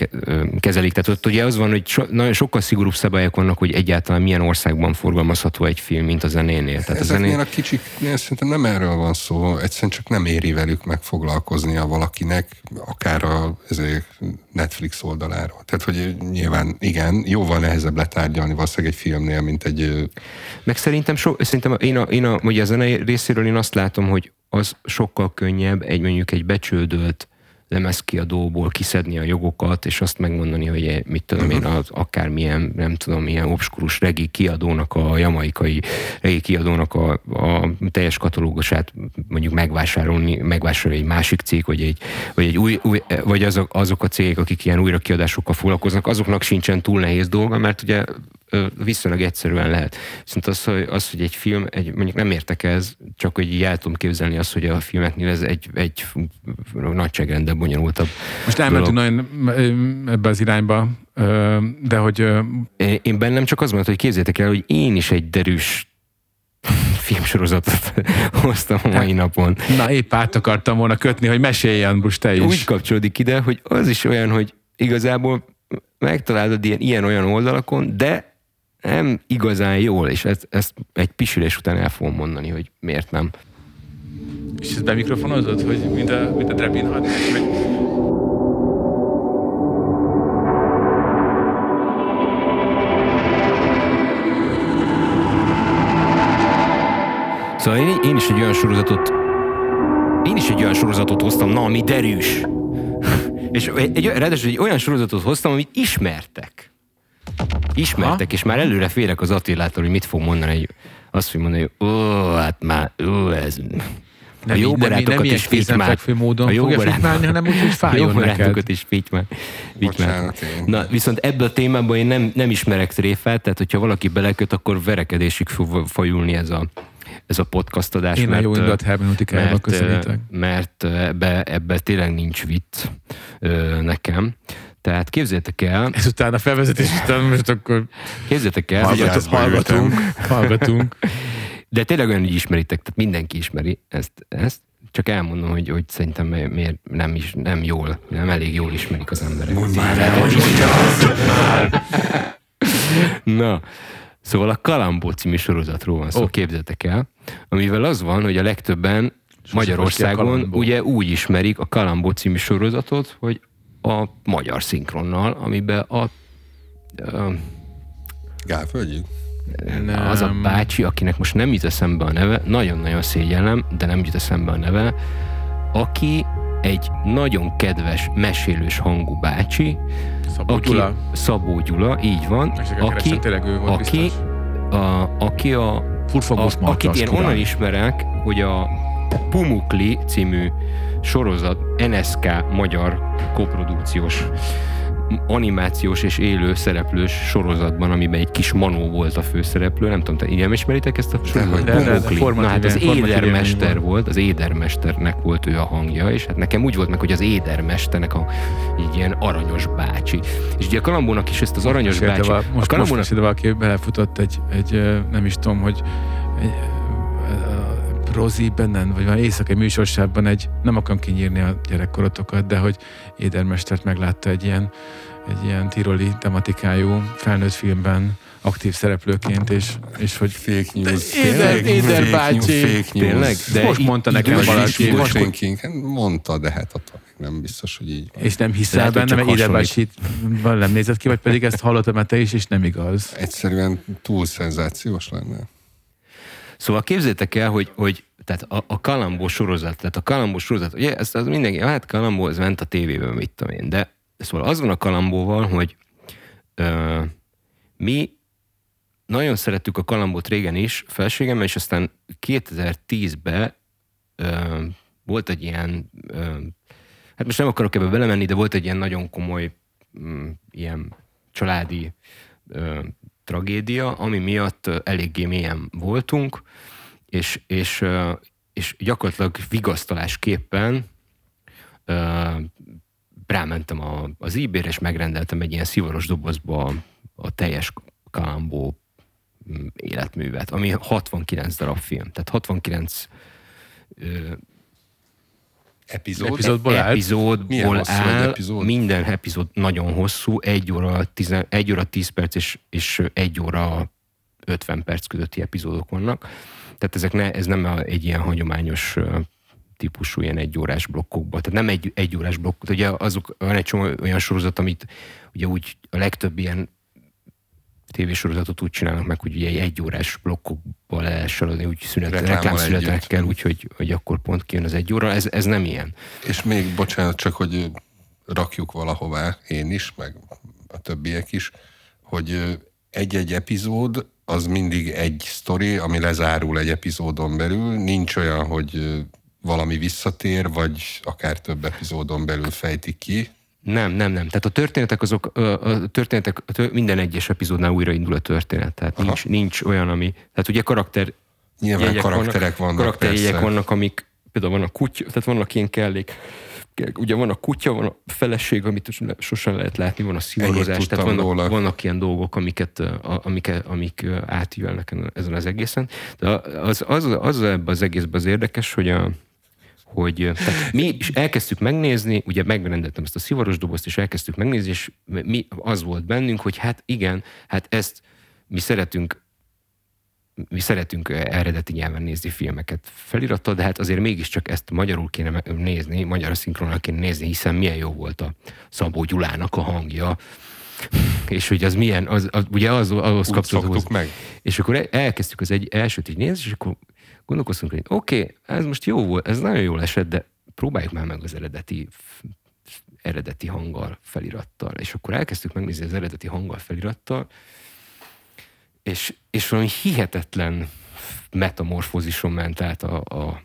kezelik. Tehát ott ugye az van, hogy so, nagyon sokkal szigorúbb szabályok vannak, hogy egyáltalán milyen országban forgalmazható egy film, mint a zenénél. Tehát Ezeknél a, zené... a kicsik, szerintem nem erről van szó, egyszerűen csak nem éri velük megfoglalkoznia valakinek, akár a Netflix oldaláról. Tehát, hogy nyilván igen, jóval nehezebb letárgyalni valószínűleg egy filmnél, mint egy... Meg szerintem, so, szerintem én a, én a, ugye a zenei részéről én azt látom, hogy az sokkal könnyebb egy mondjuk egy becsődölt lemezkiadóból kiszedni a jogokat, és azt megmondani, hogy mit tudom én, az akármilyen, nem tudom, milyen obskurus regi kiadónak, a jamaikai regi kiadónak a, a teljes katalógusát mondjuk megvásárolni, megvásárolni egy másik cég, vagy, egy, vagy, egy új, új, vagy azok, azok a cégek, akik ilyen újrakiadásokkal foglalkoznak, azoknak sincsen túl nehéz dolga, mert ugye viszonylag egyszerűen lehet. Viszont az, hogy, az, hogy egy film, egy, mondjuk nem értek ez, csak hogy így el tudom képzelni azt, hogy a filmeknél ez egy, egy nagyságrendben bonyolultabb. Most elmentünk nagyon ebbe az irányba, de hogy... Én bennem csak az mondtam, hogy képzeljétek el, hogy én is egy derűs filmsorozatot hoztam a mai napon. Na, épp át akartam volna kötni, hogy meséljen most te is. Úgy kapcsolódik ide, hogy az is olyan, hogy igazából megtalálod ilyen, ilyen-olyan oldalakon, de nem igazán jól, és ezt, ezt egy pisülés után el fogom mondani, hogy miért nem. És ezt bemikrofonozod, hogy mint a, mint a Drebin Szóval én, én is egy olyan sorozatot én is egy olyan sorozatot hoztam, na, ami derűs. és egy, egy, ráadásul egy olyan sorozatot hoztam, amit ismertek ismertek, ha? és már előre félek az Attilától, hogy mit fog mondani, hogy azt fog mondani, hogy ó, hát már, ó, ez... Nem, a jó nem, barátokat nem is fitymál. módon a jó fogja fitymálni, hanem úgy, hogy fájjon jó barátokat is fitymál. Na, viszont ebből a témában én nem, nem ismerek tréfát, tehát hogyha valaki beleköt, akkor verekedésig fog fajulni ez a, ez a podcast adás. Én mert, a jó indulat hermeneutikájába köszönítek. Mert ebbe, ebbe tényleg nincs vicc nekem. Tehát képzeljétek el... Ezután a felvezetés után most akkor... Képzeljétek el, hogy hallgatunk, hallgatunk. De tényleg olyan, hogy ismeritek, tehát mindenki ismeri ezt, ezt. Csak elmondom, hogy, hogy szerintem miért nem, is, nem jól, nem elég jól ismerik az emberek. Mondd már el, hogy Na, szóval a Kalambó című sorozatról van szó, oh. képzeljétek el, amivel az van, hogy a legtöbben Magyarországon ugye úgy ismerik a Kalambó című sorozatot, hogy a magyar szinkronnal, amiben a... a Gálföldi? Az a bácsi, akinek most nem jut eszembe a neve, nagyon-nagyon szégyellem, de nem jut eszembe a neve, aki egy nagyon kedves, mesélős hangú bácsi, Szabó aki, Gyula. Szabó Gyula, így van, aki, ő volt aki, a, aki a, a, akit én onnan ismerek, hogy a Pumukli című sorozat NSK magyar koprodukciós animációs és élő szereplős sorozatban, amiben egy kis Manó volt a főszereplő. Nem tudom, te ilyen ismeritek ezt a sorozatot? Na hát az Édermester volt, az Édermesternek volt ő a hangja, és hát nekem úgy volt meg, hogy az Édermesternek a egy ilyen aranyos bácsi. És ugye a Kalambónak is ezt az aranyos most bácsi... Val, most, a Kalambónak... most valaki belefutott egy, egy, nem is tudom, hogy egy, Rozi Bennen, vagy van éjszakai műsorsában egy, nem akarom kinyírni a gyerekkorotokat, de hogy Édermestert meglátta egy ilyen, egy ilyen tiroli tematikájú felnőtt filmben aktív szereplőként, és, és hogy fake news. Éder, Éder bácsi. Fake news. Tényleg? De most mondta nekem valaki. Most mondta, de hát attól nem biztos, hogy így van. És nem hiszel benne, mert Éder bácsi nem nézett ki, vagy pedig ezt hallottam te is, és nem igaz. Egyszerűen túl szenzációs lenne. Szóval képzétek el, hogy, hogy tehát a, a Kalambó sorozat, tehát a Kalambó sorozat, ugye ezt az mindenki, hát Kalambó, ez ment a tévében, mit tudom én, de szóval az van a Kalambóval, hogy ö, mi nagyon szerettük a Kalambót régen is, felségemmel, és aztán 2010-ben ö, volt egy ilyen, ö, hát most nem akarok ebbe belemenni, de volt egy ilyen nagyon komoly m, ilyen családi tragédia, ami miatt eléggé mélyen voltunk, és, és, és gyakorlatilag vigasztalásképpen rámentem a, az ebay és megrendeltem egy ilyen szivaros dobozba a teljes Kalambó mm, életművet, ami 69 darab film. Tehát 69 epizód? Epizódból, epizódból áll. Epizód? Minden epizód nagyon hosszú, 1 óra 10, 1 óra 10 perc és, és 1 óra 50 perc közötti epizódok vannak. Tehát ezek ne, ez nem egy ilyen hagyományos típusú ilyen egyórás blokkokban. Tehát nem egy egyórás blokk. Ugye azok, van egy csomó olyan sorozat, amit ugye úgy a legtöbb ilyen tévésorozatot úgy csinálnak meg, hogy ugye egy egyórás blokkokba lehessen adni, úgy szünet, reklámszünetekkel, úgyhogy hogy akkor pont kijön az egy óra. Ez, ez nem ilyen. És még, bocsánat, csak hogy rakjuk valahová, én is, meg a többiek is, hogy egy-egy epizód az mindig egy sztori, ami lezárul egy epizódon belül. Nincs olyan, hogy valami visszatér, vagy akár több epizódon belül fejtik ki. Nem, nem, nem. Tehát a történetek azok, a történetek, minden egyes epizódnál újraindul a történet. Tehát Aha. nincs, nincs olyan, ami, tehát ugye karakter Nyilván karakterek vannak, karakterjegyek persze. vannak, amik például van a kutya, tehát vannak ilyen kellék, ugye van a kutya, van a feleség, amit sosem lehet látni, van a szivarozás, tehát vannak, róla. vannak ilyen dolgok, amiket, amik, amik átjönnek ezen az egészen. De az, az, az ebben az egészben az érdekes, hogy a, hogy mi is elkezdtük megnézni, ugye megrendeltem ezt a szivaros dobozt, és elkezdtük megnézni, és mi az volt bennünk, hogy hát igen, hát ezt mi szeretünk mi szeretünk eredeti nyelven nézni filmeket. Felirattal, de hát azért mégiscsak ezt magyarul kéne nézni, magyar szinkronnal kéne nézni, hiszen milyen jó volt a Szabó Gyulának a hangja, és hogy az milyen, az, az ugye az, ahhoz szoktuk meg. És akkor el- elkezdtük az egy elsőt így nézni, és akkor gondolkoztunk, hogy oké, okay, ez most jó volt, ez nagyon jól esett, de próbáljuk már meg az eredeti eredeti hanggal, felirattal. És akkor elkezdtük megnézni az eredeti hanggal, felirattal, és, és valami hihetetlen metamorfózison ment át a, a,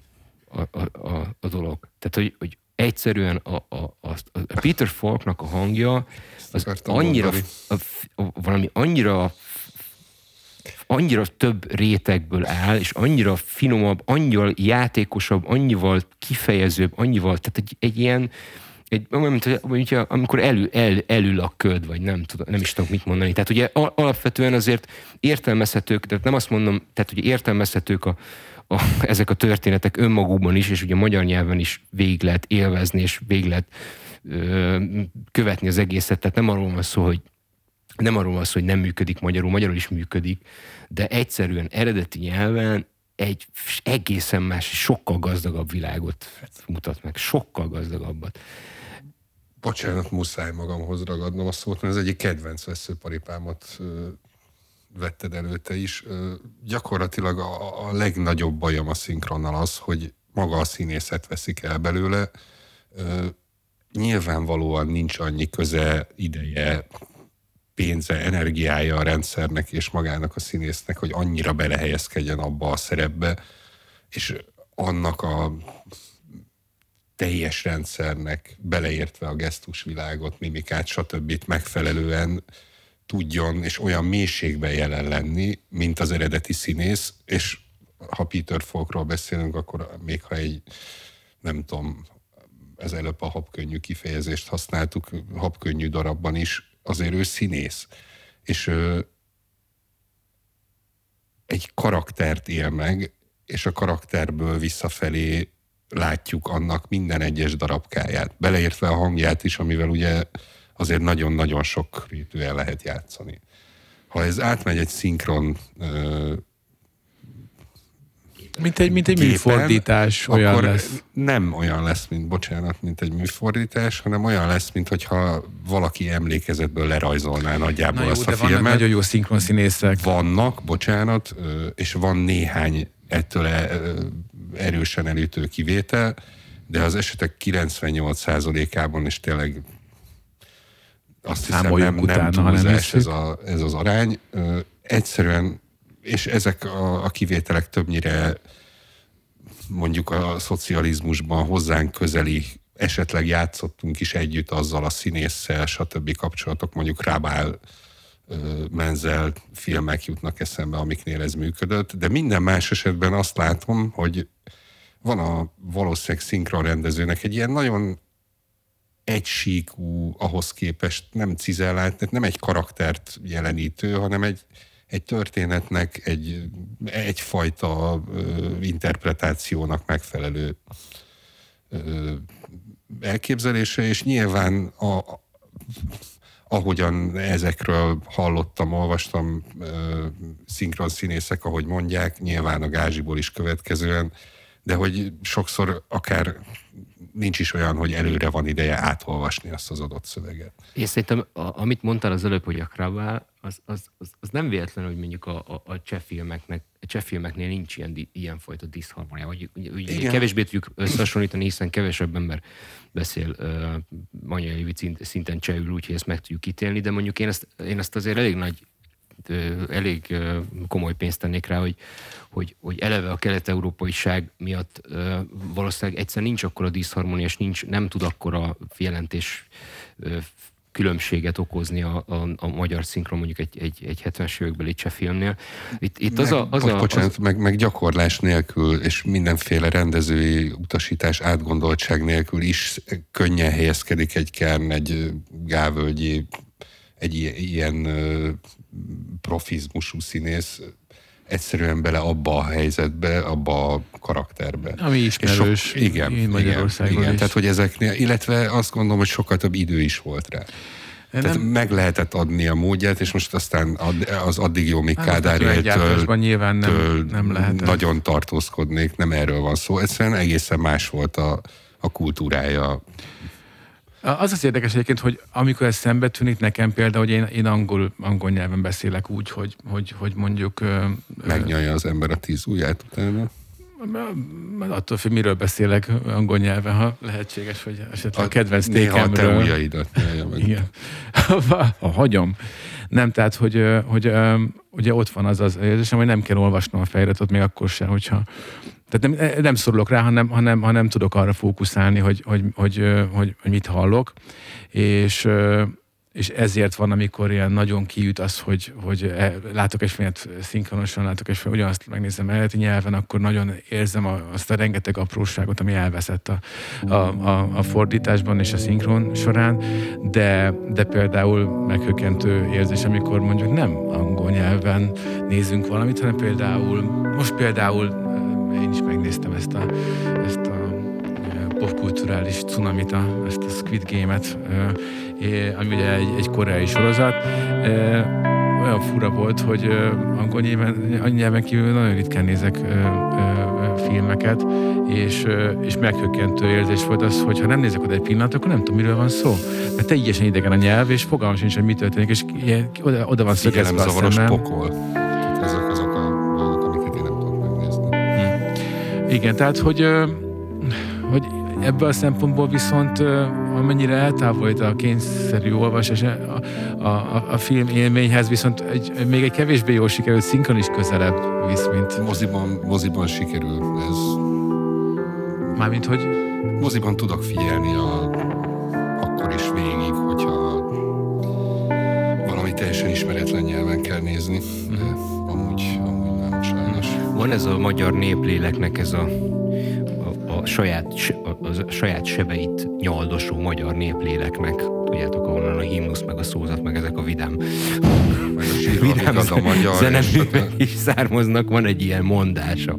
a, a, a, a dolog. Tehát, hogy, hogy egyszerűen a, a, a, a Peter Falknak a hangja az annyira, a, a, valami annyira annyira több rétegből áll, és annyira finomabb, annyira játékosabb, annyival kifejezőbb, annyival, tehát egy, egy ilyen, egy, mint, mint, amikor elül, el, elül a köd, vagy nem tudom, nem is tudok mit mondani. Tehát ugye alapvetően azért értelmezhetők, tehát nem azt mondom, tehát ugye értelmezhetők a, a, ezek a történetek önmagukban is, és ugye magyar nyelven is végig lehet élvezni, és végig lehet ö, követni az egészet. Tehát nem arról van szó, hogy nem arról van szó, hogy nem működik magyarul, magyarul is működik, de egyszerűen eredeti nyelven egy egészen más, sokkal gazdagabb világot mutat meg, sokkal gazdagabbat. Bocsánat, muszáj magamhoz ragadnom a szót, mert ez egyik kedvenc veszőparipámat vetted előtte is. Gyakorlatilag a, a legnagyobb bajom a szinkronnal az, hogy maga a színészet veszik el belőle. Nyilvánvalóan nincs annyi köze, ideje, pénze, energiája a rendszernek és magának a színésznek, hogy annyira belehelyezkedjen abba a szerepbe, és annak a teljes rendszernek, beleértve a gesztusvilágot, mimikát, stb. megfelelően tudjon és olyan mélységben jelen lenni, mint az eredeti színész, és ha Peter Falkról beszélünk, akkor még ha egy, nem tudom, ez előbb a habkönnyű kifejezést használtuk, habkönnyű darabban is, azért ő színész. És ö, egy karaktert él meg, és a karakterből visszafelé látjuk annak minden egyes darabkáját, beleértve a hangját is, amivel ugye azért nagyon-nagyon sok rétűen lehet játszani. Ha ez átmegy egy szinkron Mint egy, mint egy gépen, műfordítás olyan akkor lesz. nem olyan lesz, mint, bocsánat, mint egy műfordítás, hanem olyan lesz, mint hogyha valaki emlékezetből lerajzolná nagyjából Na jó, azt a de vannak filmet. nagyon jó szinkron színészek. Vannak, bocsánat, és van néhány ettől e- erősen elütő kivétel, de az esetek 98%-ában is tényleg azt hiszem nem, nem utána, túlzás ez, a, ez az arány. Egyszerűen, és ezek a, a kivételek többnyire mondjuk a szocializmusban hozzánk közeli, esetleg játszottunk is együtt azzal a színésszel, stb. kapcsolatok, mondjuk Rábál Menzel filmek jutnak eszembe, amiknél ez működött, de minden más esetben azt látom, hogy van a valószínűleg szinkron rendezőnek egy ilyen nagyon egysíkú, ahhoz képest nem cizellált, nem egy karaktert jelenítő, hanem egy, egy történetnek egy, egyfajta ö, interpretációnak megfelelő elképzelése, és nyilván a, ahogyan ezekről hallottam, olvastam, ö, szinkron színészek, ahogy mondják, nyilván a gázsiból is következően, de hogy sokszor akár nincs is olyan, hogy előre van ideje átolvasni azt az adott szöveget. És szerintem, amit mondtál az előbb, hogy a Krabál, az, az, az, az nem véletlen, hogy mondjuk a, a, a cseh filmeknek, a cseh filmeknél nincs ilyen, ilyen fajta diszharmonia, vagy ugye, kevésbé tudjuk összehasonlítani, hiszen kevesebb ember beszél uh, anyanyelvi szinten csehül, úgyhogy ezt meg tudjuk ítélni, de mondjuk én ezt, én ezt azért elég nagy elég komoly pénzt tennék rá, hogy, hogy, hogy eleve a kelet-európaiság miatt valószínűleg egyszer nincs akkor a diszharmónia, és nincs, nem tud akkor a jelentés különbséget okozni a, a, a magyar szinkron mondjuk egy, egy, egy 70-es évekbeli cseh filmnél. Itt, itt meg, az a, az a, bocsánat, az... meg, meg gyakorlás nélkül, és mindenféle rendezői utasítás, átgondoltság nélkül is könnyen helyezkedik egy Kern, egy Gávölgyi, egy ilyen profizmusú színész egyszerűen bele abba a helyzetbe, abba a karakterbe. Ami ismerős. sok, igen, igen, igen, igen. Tehát, hogy ezeknél, illetve azt gondolom, hogy sokkal több idő is volt rá. Nem, Tehát meg lehetett adni a módját, és most aztán az addig jó, még hát, Kádár nyilván nem, nem lehetett. nagyon tartózkodnék, nem erről van szó. Egyszerűen egészen más volt a, a kultúrája az az érdekes egyébként, hogy amikor ez szembe tűnik nekem például, hogy én, én angol, angol nyelven beszélek úgy, hogy, hogy, hogy mondjuk... Megnyalja az ember a tíz ujját utána. Attól függ, miről beszélek angol nyelven, ha lehetséges, hogy esetleg a, kedvenc tékemről. Néha a te ujjaidat meg. Igen. ha hagyom. Nem, tehát, hogy, hogy ugye ott van az az érzésem, hogy nem kell olvasnom a fejretot még akkor sem, hogyha tehát nem, nem szorulok rá, hanem, hanem, hanem tudok arra fókuszálni, hogy, hogy, hogy, hogy, hogy mit hallok, és, és ezért van, amikor ilyen nagyon kiüt az, hogy, hogy e, látok egy filmet szinkronosan, látok egy filmet, ugyanazt megnézem eredeti nyelven, akkor nagyon érzem azt a rengeteg apróságot, ami elveszett a, a, a, a fordításban és a szinkron során, de, de például meghökkentő érzés, amikor mondjuk nem angol nyelven nézünk valamit, hanem például, most például én is megnéztem ezt a, ezt a popkulturális cunamit, ezt a Squid Game-et, ami ugye egy, egy koreai sorozat. Olyan fura volt, hogy angol nyelven, nyelven kívül nagyon ritkán nézek filmeket, és, és meghökkentő érzés volt az, hogy ha nem nézek oda egy pillanat, akkor nem tudom, miről van szó. Mert teljesen idegen a nyelv, és fogalmam sincs, hogy mi történik, és oda, oda van szögezve a szemem. pokol. Igen, tehát hogy, hogy ebből a szempontból viszont amennyire eltávolít a kényszerű olvasás a, a, a film élményhez, viszont egy, még egy kevésbé jól sikerült szinkron is közelebb visz, mint... Moziban, moziban sikerül ez. Mármint, hogy... Moziban tudok figyelni a, akkor is végig, hogyha valami teljesen ismeretlen nyelven kell nézni. De Van ez a magyar népléleknek ez a, a, a, saját, a, a saját sebeit nyaldosó magyar népléleknek. Tudjátok, ahonnan a himnusz, meg a szózat, meg ezek a vidám, vidám a magyar zeneművek is származnak. Van egy ilyen mondása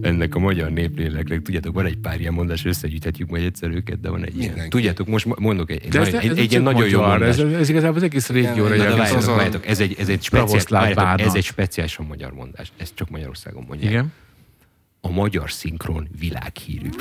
ennek a magyar népléleknek. Tudjátok, van egy pár ilyen mondás, összegyűjthetjük majd egyszer őket, de van egy Mindenki. ilyen. Tudjátok, most mondok egy, ez, egy, egy, egy ilyen nagyon jó mondás. Ez, ez igazából az egész régióra. Ez egy, ez egy, speciál, ez egy speciálisan magyar mondás. Ezt csak Magyarországon mondják. Igen. A magyar szinkron világhírű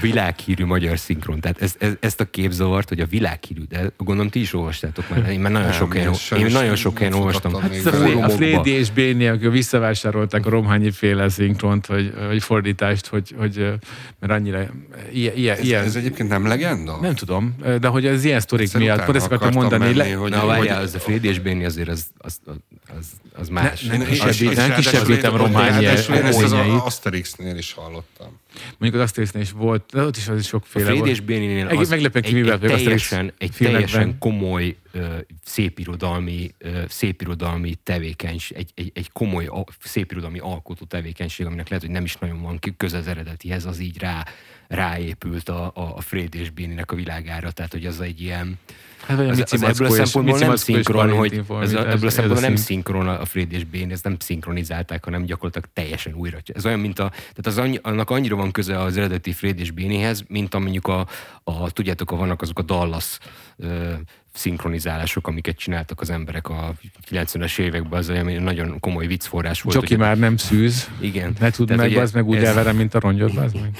világhírű magyar szinkron. Tehát ez, ez, ezt a képzavart, hogy a világhírű, de gondolom ti is olvastátok már. Én már nagyon sok helyen, én nagyon sok helyen olvastam. Hát a, a Frédi és Béni, akik visszavásárolták a Romhányi féle szinkront, vagy, vagy fordítást, hogy, hogy mert annyira ilyen, ilyen, ez, ilyen. ez egyébként nem legenda? Nem tudom, de hogy ez ilyen sztorik miatt, pont ezt akartam mondani. Menni, le... hogy, Na, várjál, az a Frédi és Béni azért az, az, az, az más. Ne, ne, ne, kisebbítem Romhányi Ezt az Asterixnél is hallottam. Mondjuk az Asterixnél is volt, de ott is az is sokféle a Fréd és Béninél az meglepően egy, egy, teljesen, egy teljesen komoly szépirodalmi, szépirodalmi tevékenység, egy, egy, egy komoly szépirodalmi alkotó tevékenység, aminek lehet, hogy nem is nagyon van köze az eredetihez, az így rá, ráépült a, a, a Fréd és Béninek a világára, tehát hogy az egy ilyen Hát, az, az ebből a szempontból nem szinkron, hogy ez a, ebből a szempontból nem szinkron a Fréd és Bén, ezt nem szinkronizálták, hanem gyakorlatilag teljesen újra. Ez olyan, mint a, tehát az annyi, annak annyira van köze az eredeti Fréd és Bénéhez, mint mondjuk a, a, tudjátok, a vannak azok a Dallas szinkronizálások, amiket csináltak az emberek a 90-es években, az olyan nagyon komoly viccforrás volt. Csoki már nem szűz. Igen. Ne tud meg, az meg úgy ez... elverem, mint a rongyot, az meg.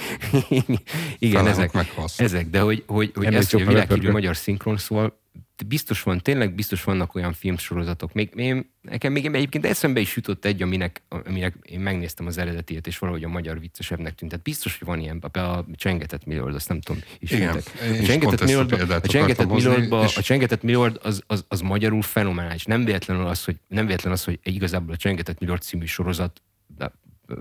Igen, ezek, ezek, de hogy, hogy, hogy ez a világhírű magyar szinkron, szóval biztos van, tényleg biztos vannak olyan filmsorozatok. Még, én, nekem még egyébként eszembe is jutott egy, aminek, aminek én megnéztem az eredetiét, és valahogy a magyar viccesebbnek tűnt. Tehát biztos, hogy van ilyen, a Csengetett Millord, azt nem tudom, ismertek. A Csengetett Millordba, a Csengetett Millordba, a Csengetett Millord az, az, az, magyarul fenomenális. Nem véletlenül az, hogy, nem véletlen az, hogy igazából a Csengetett Millord című sorozat de,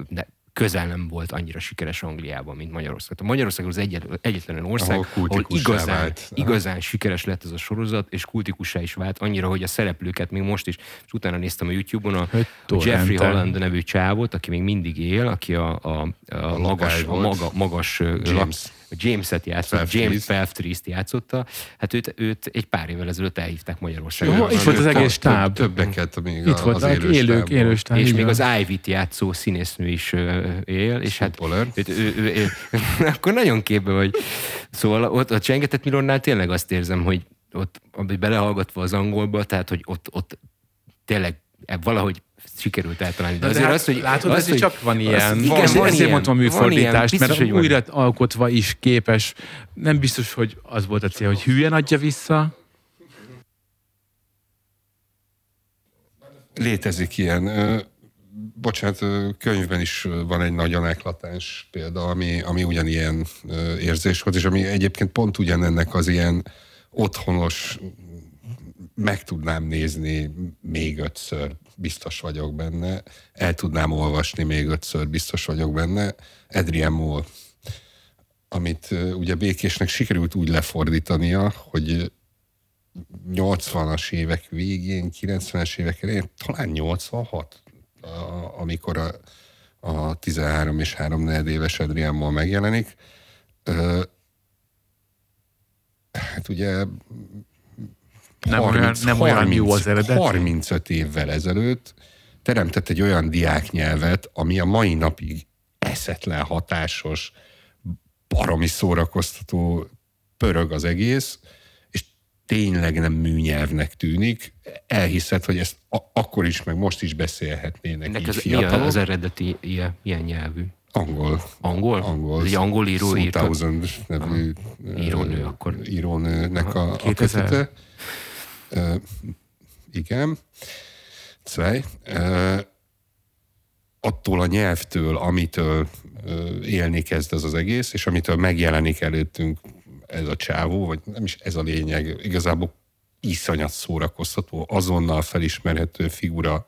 de közel nem volt annyira sikeres Angliában, mint Magyarország. A Magyarország az egyetlen, egyetlen ország, ahol, ahol igazán, vált. igazán sikeres lett ez a sorozat, és kultikussá is vált, annyira, hogy a szereplőket még most is, és utána néztem a YouTube-on a, a Jeffrey Holland nevű csávot, aki még mindig él, aki a, a, a, a magas, a maga, magas James. James-et játszott, James Felftrees-t játszotta, hát őt, őt egy pár évvel ezelőtt elhívták Magyarországra. Jó, itt volt az egész stáb. Többeket még itt volt az élők, élő stáb. És még az Ivy-t játszó színésznő is él, és hát őt, ő, ő, ő, akkor nagyon képbe vagy. Szóval ott a Csengetett Milornál tényleg azt érzem, hogy ott, belehallgatva az angolba, tehát hogy ott, ott tényleg valahogy sikerült eltalálni. De, de azért hát, az, hogy... Látod, az, hogy csak van ilyen. Az, igen, van, ezért mondtam a műfordítást, biztos, mert újra alkotva is képes. Nem biztos, hogy az volt a cél, hogy hülyen adja vissza. Létezik ilyen. Bocsánat, könyvben is van egy nagyon eklatáns példa, ami, ami ugyanilyen érzéshoz, és ami egyébként pont ugyanennek az ilyen otthonos, meg tudnám nézni még ötször biztos vagyok benne, el tudnám olvasni még ötször, biztos vagyok benne, Adrian Moll, amit ugye Békésnek sikerült úgy lefordítania, hogy 80-as évek végén, 90-es évek elején, talán 86, amikor a, a 13 és 3 éves Adrian Moll megjelenik. Hát ugye nem, 30, olyan, nem 30, olyan jó az eredet. 35 évvel ezelőtt teremtett egy olyan diáknyelvet, ami a mai napig eszetlen, hatásos, baromi szórakoztató, pörög az egész, és tényleg nem műnyelvnek tűnik. Elhiszed, hogy ezt a- akkor is, meg most is beszélhetnének Ennek így az, fiatalok. Az eredeti ilyen, ilyen nyelvű? Angol. Angol? Angol. egy angol író írta? nevű írónő akkor. írónőnek a, a kötete igen. Zwei. attól a nyelvtől, amitől élni kezd ez az egész, és amitől megjelenik előttünk ez a csávó, vagy nem is ez a lényeg, igazából iszonyat szórakoztató, azonnal felismerhető figura,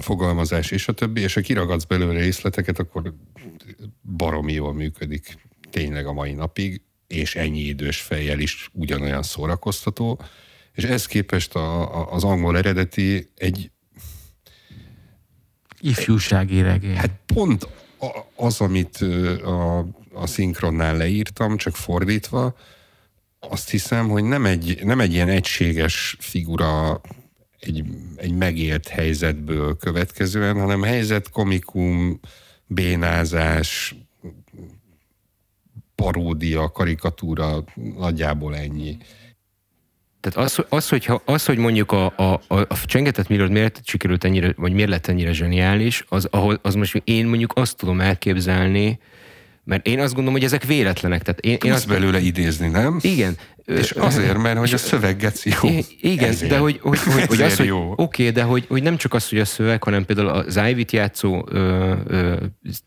fogalmazás és a többi, és ha kiragadsz belőle részleteket, akkor baromi jól működik tényleg a mai napig és ennyi idős fejjel is ugyanolyan szórakoztató, és ez képest a, a, az angol eredeti egy ifjúsági regény. Hát pont az, amit a, a szinkronnál leírtam, csak fordítva, azt hiszem, hogy nem egy, nem egy ilyen egységes figura egy, egy megélt helyzetből következően, hanem helyzet, komikum, bénázás, paródia, karikatúra, nagyjából ennyi. Tehát az, az, hogyha, az hogy mondjuk a, a, a, a Csengetett Mirror miért sikerült ennyire, vagy miért lett ennyire zseniális, az, ahol, az most én mondjuk azt tudom elképzelni, mert én azt gondolom, hogy ezek véletlenek. Tehát én, én azt belőle idézni, nem? Igen. És azért, mert hogy a szöveg geci jó. Igen, Ezért. de hogy, hogy, hogy, hogy az, hogy oké, okay, de hogy, hogy nem csak az, hogy a szöveg, hanem például az Ivy-t játszó ö, ö,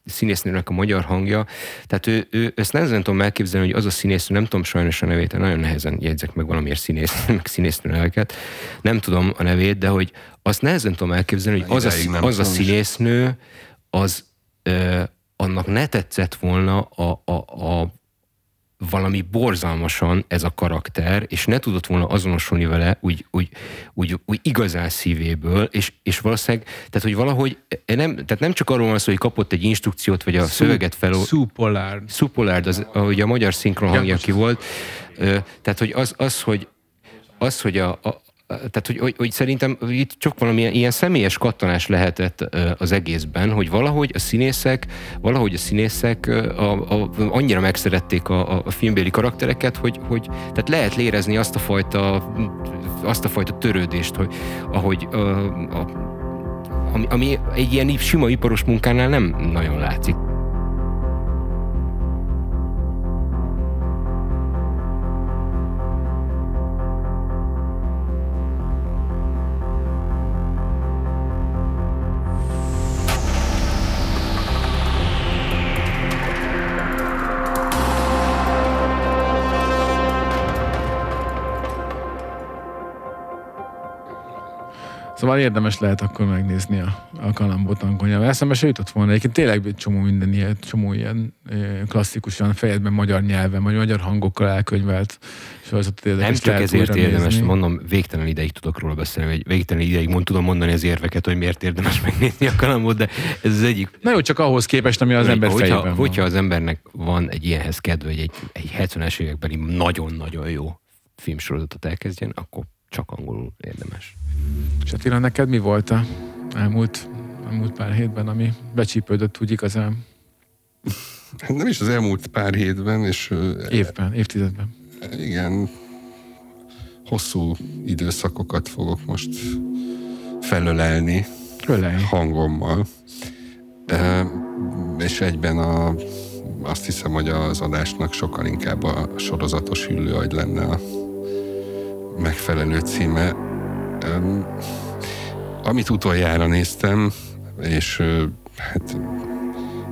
színésznőnek a magyar hangja, tehát ő, ő ezt nehezen tudom elképzelni, hogy az a színésznő, nem tudom sajnos a nevét, nagyon nehezen jegyzek meg valamiért színész, meg színésznő neveket, nem tudom a nevét, de hogy azt nehezen tudom elképzelni, hogy az a, az a színésznő, az ö, annak ne tetszett volna a, a, a valami borzalmasan ez a karakter, és ne tudott volna azonosulni vele úgy, úgy, úgy, úgy igazán szívéből, és, és valószínűleg, tehát hogy valahogy nem, tehát nem csak arról van szó, hogy kapott egy instrukciót, vagy a Szu, szöveget fel... Szupolárd. Szupolárd, az, ahogy a magyar szinkron hangja ki volt. Tehát, hogy az, az hogy az, hogy a, a, tehát, hogy, hogy, hogy szerintem itt csak valami ilyen személyes kattanás lehetett az egészben, hogy valahogy a színészek, valahogy a színészek a, a, annyira megszerették a, a filmbéli karaktereket, hogy, hogy tehát lehet lérezni azt a fajta, azt a fajta törődést, hogy ahogy a, a, ami, ami egy ilyen sima iparos munkánál nem nagyon látszik. Szóval érdemes lehet akkor megnézni a, a kalambot angolnyelven. Eszembe se jutott volna. Egyébként tényleg egy csomó minden ilyen, csomó ilyen klasszikusan fejedben magyar nyelven, vagy magyar hangokkal elkönyvelt sorozatot érdekes. Nem csak ezért érdemes, nézni. mondom, végtelen ideig tudok róla beszélni, vagy végtelen ideig mond, tudom mondani az érveket, hogy miért érdemes megnézni a kalambot, de ez az egyik. Na jó, csak ahhoz képest, ami az hogy, ember hogyha, fejében van. Hogyha az embernek van egy ilyenhez kedve, hogy egy, egy 70-es évekbeli nagyon-nagyon jó filmsorozatot elkezdjen, akkor csak angolul érdemes. És Attila, neked mi volt a elmúlt, elmúlt pár hétben, ami becsípődött úgy igazán? Nem is az elmúlt pár hétben, és... Évben, évtizedben. Igen, hosszú időszakokat fogok most felölelni Ölelj. hangommal. E, és egyben a, azt hiszem, hogy az adásnak sokkal inkább a sorozatos hüllőagy lenne a megfelelő címe. Amit utoljára néztem, és hát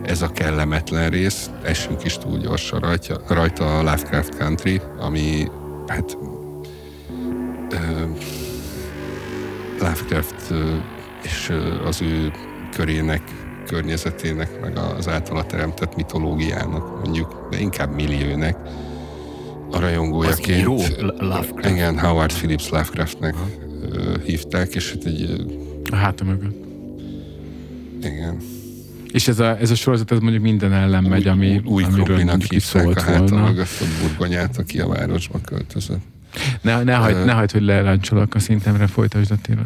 ez a kellemetlen rész, esünk is túl gyorsan rajta, rajta a Lovecraft Country, ami hát uh, Lovecraft uh, és uh, az ő körének, környezetének, meg az általa teremtett mitológiának mondjuk, de inkább milliónek a rajongójaként. Az író Lovecraft. Igen, Howard Phillips Lovecraftnek uh, hívták, és hát egy... A háta mögött. Igen és ez a, ez a sorozat ez mondjuk minden ellen megy, ami, új amiről mondjuk is szólt a volna. mögött a burgonyát, aki a városba költözött. Ne, ne, hagyd, uh, ne hagyd, hogy lelancsolok a szintemre, folytasd Attila.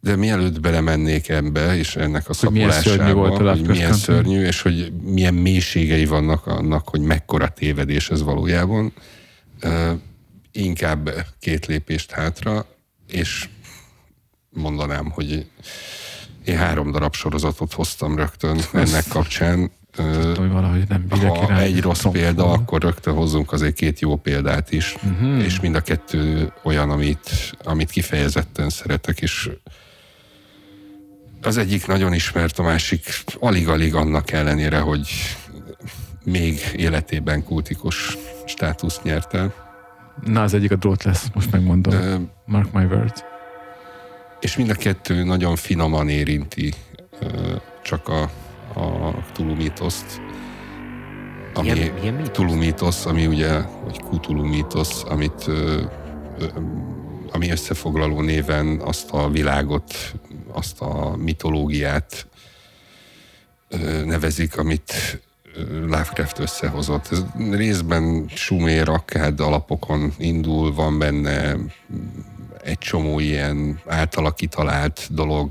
De mielőtt belemennék ebbe, és ennek a szapolásába, volt a hogy milyen szörnyű, és hogy milyen mélységei vannak annak, hogy mekkora tévedés ez valójában, inkább két lépést hátra, és mondanám, hogy én három darab sorozatot hoztam rögtön ennek kapcsán. Tudom, hogy valahogy nem ha egy rossz példa, van. akkor rögtön hozzunk azért két jó példát is, uh-huh. és mind a kettő olyan, amit, amit kifejezetten szeretek, és az egyik nagyon ismert, a másik alig-alig annak ellenére, hogy még életében kultikus státuszt nyerte. Na, az egyik a drót lesz, most megmondom. Uh, Mark my words és mind a kettő nagyon finoman érinti csak a, a tulumítoszt, ami ilyen, ilyen tulumítosz, ami ugye, vagy kutulumítosz, amit ami összefoglaló néven azt a világot, azt a mitológiát nevezik, amit Lovecraft összehozott. Ez részben sumér, akkád alapokon indul, van benne egy csomó ilyen általa kitalált dolog,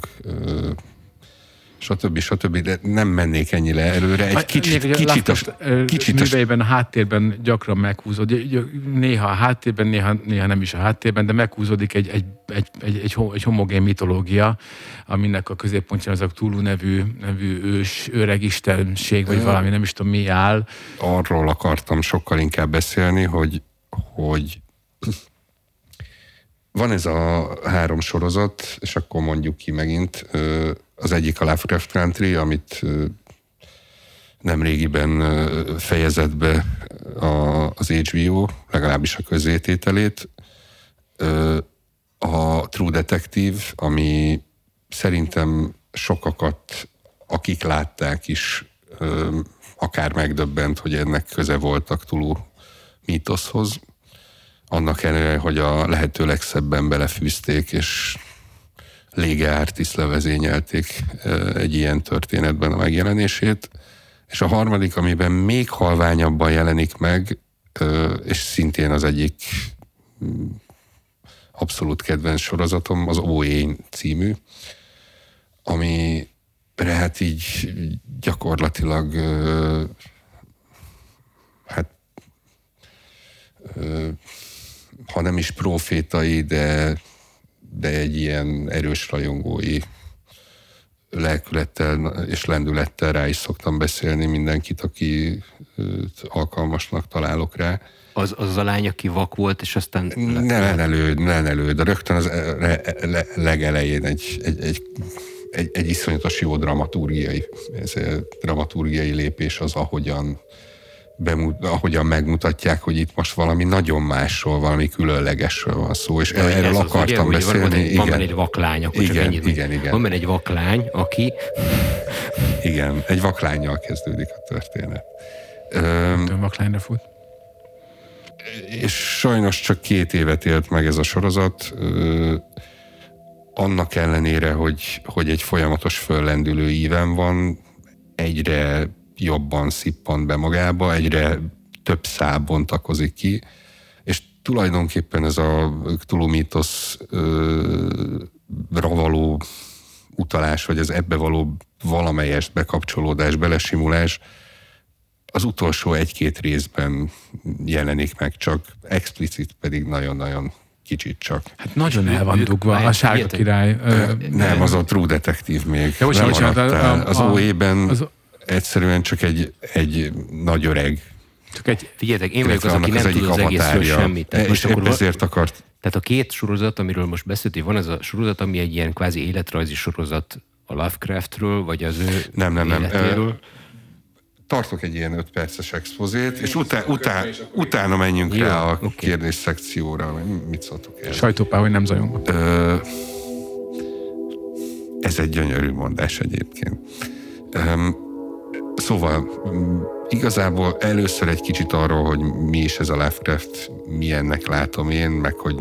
stb. stb. De nem mennék ennyire előre. Egy kicsit, Még, kicsit, a, kicsit műveiben a háttérben gyakran meghúzódik. Néha a háttérben, néha, néha nem is a háttérben, de meghúzódik egy, egy, egy, egy, egy, egy homogén mitológia, aminek a középpontján az a Tulu nevű, nevű ős, öreg istenség, vagy valami, nem is tudom mi áll. Arról akartam sokkal inkább beszélni, hogy, hogy van ez a három sorozat, és akkor mondjuk ki megint. Az egyik a Lovecraft Country, amit nem régiben fejezett be az HBO, legalábbis a közétételét. A True Detective, ami szerintem sokakat, akik látták is, akár megdöbbent, hogy ennek köze voltak Tulu mítoszhoz annak ellenére, hogy a lehető legszebben belefűzték, és lége Artis levezényelték egy ilyen történetben a megjelenését. És a harmadik, amiben még halványabban jelenik meg, és szintén az egyik mm, abszolút kedvenc sorozatom, az OE című, ami hát így gyakorlatilag hát ha nem is profétai, de, de egy ilyen erős rajongói lelkülettel és lendülettel rá is szoktam beszélni mindenkit, aki alkalmasnak találok rá. Az, az a lány, aki vak volt, és aztán... Ne elő, ne elő, de rögtön az le, le, legelején egy, egy, egy, egy, egy iszonyatos jó dramaturgiai, ez dramaturgiai lépés az, ahogyan bemut, ahogyan megmutatják, hogy itt most valami nagyon másról, valami különlegesről van szó, és De erről ez az, akartam ugye, beszélni. Van, van, egy, van igen, benne egy vaklány, akkor csak Igen, ennyit. igen, igen. Van benne egy vaklány, aki igen, egy vaklányjal kezdődik a történet. Öm, vaklányra fut. és sajnos csak két évet élt meg ez a sorozat, ö, annak ellenére, hogy, hogy egy folyamatos föllendülő íven van, egyre jobban szippant be magába, egyre több szál bontakozik ki, és tulajdonképpen ez a Cthulhu mítoszra való utalás, vagy az ebbe való valamelyest bekapcsolódás, belesimulás, az utolsó egy-két részben jelenik meg, csak explicit pedig nagyon-nagyon kicsit csak. Hát nagyon el van dugva a sárga király. Ö, Nem, az a True Detective még. Ja, bocsánat, nem bocsánat, a- a- Az OE-ben az- egyszerűen csak egy, egy nagy öreg. Csak egy, Figyeljetek, én vagyok az, aki nem tud az egészről semmit. Tehát, És most akkor ezért akart tehát a két sorozat, amiről most beszéltél, van ez a sorozat, ami egy ilyen kvázi életrajzi sorozat a Lovecraftről, vagy az ő Nem, nem, nem. életéről. tartok egy ilyen 5 perces expozét, és utá, utá, utána menjünk Jó, rá a oké. kérdés szekcióra, mit szóltok el. sajtópá, hogy nem zajongott. Ez egy gyönyörű mondás egyébként. Öm, szóval m, igazából először egy kicsit arról, hogy mi is ez a Lovecraft, milyennek látom én, meg hogy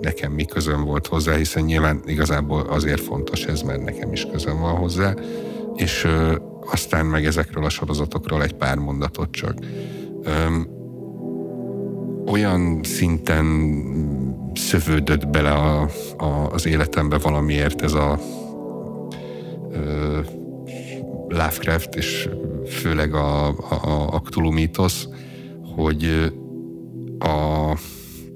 nekem mi közöm volt hozzá, hiszen nyilván igazából azért fontos ez, mert nekem is közöm van hozzá, és ö, aztán meg ezekről a sorozatokról egy pár mondatot csak. Öm, olyan szinten szövődött bele a, a, az életembe valamiért ez a Lovecraft, és főleg a, a, a Cthulhu mítosz, hogy a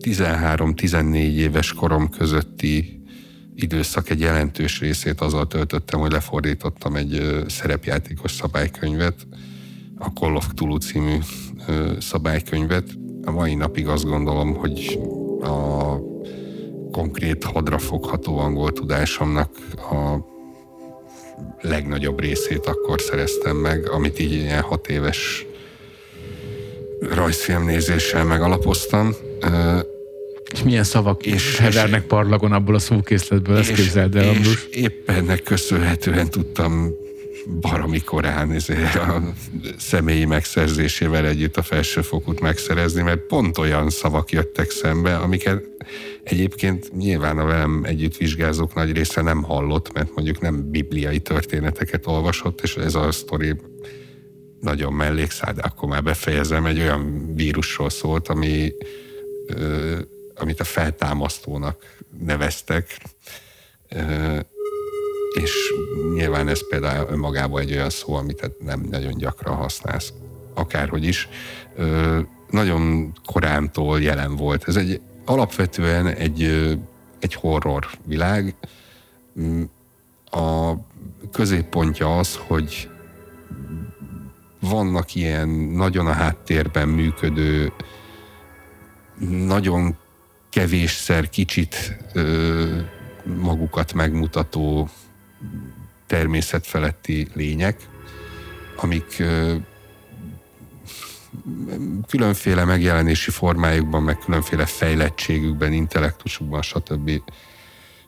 13-14 éves korom közötti időszak egy jelentős részét azzal töltöttem, hogy lefordítottam egy szerepjátékos szabálykönyvet, a Call of Cthulhu című szabálykönyvet. A mai napig azt gondolom, hogy a konkrét hadra fogható angol tudásomnak a legnagyobb részét akkor szereztem meg, amit így ilyen hat éves rajzfilmnézéssel megalapoztam. Ö, És milyen szavak És- és, hevernek parlagon abból a szókészletből, ezt képzeld el, és Ambrus. épp ennek köszönhetően tudtam baromi korán ezért a személyi megszerzésével együtt a felsőfokút megszerezni, mert pont olyan szavak jöttek szembe, amiket egyébként nyilván a velem együtt vizsgázók nagy része nem hallott, mert mondjuk nem bibliai történeteket olvasott, és ez a sztori nagyon mellékszál, de akkor már befejezem, egy olyan vírusról szólt, ami, ö, amit a feltámasztónak neveztek, ö, és nyilván ez például önmagában egy olyan szó, amit hát nem nagyon gyakran használsz, akárhogy is. Ö, nagyon korántól jelen volt. Ez egy alapvetően egy, egy horror világ. Mm, A középpontja az, hogy vannak ilyen nagyon a háttérben működő, nagyon kevésszer kicsit ö, magukat megmutató természetfeletti lények, amik ö, különféle megjelenési formájukban, meg különféle fejlettségükben, intellektusukban, stb.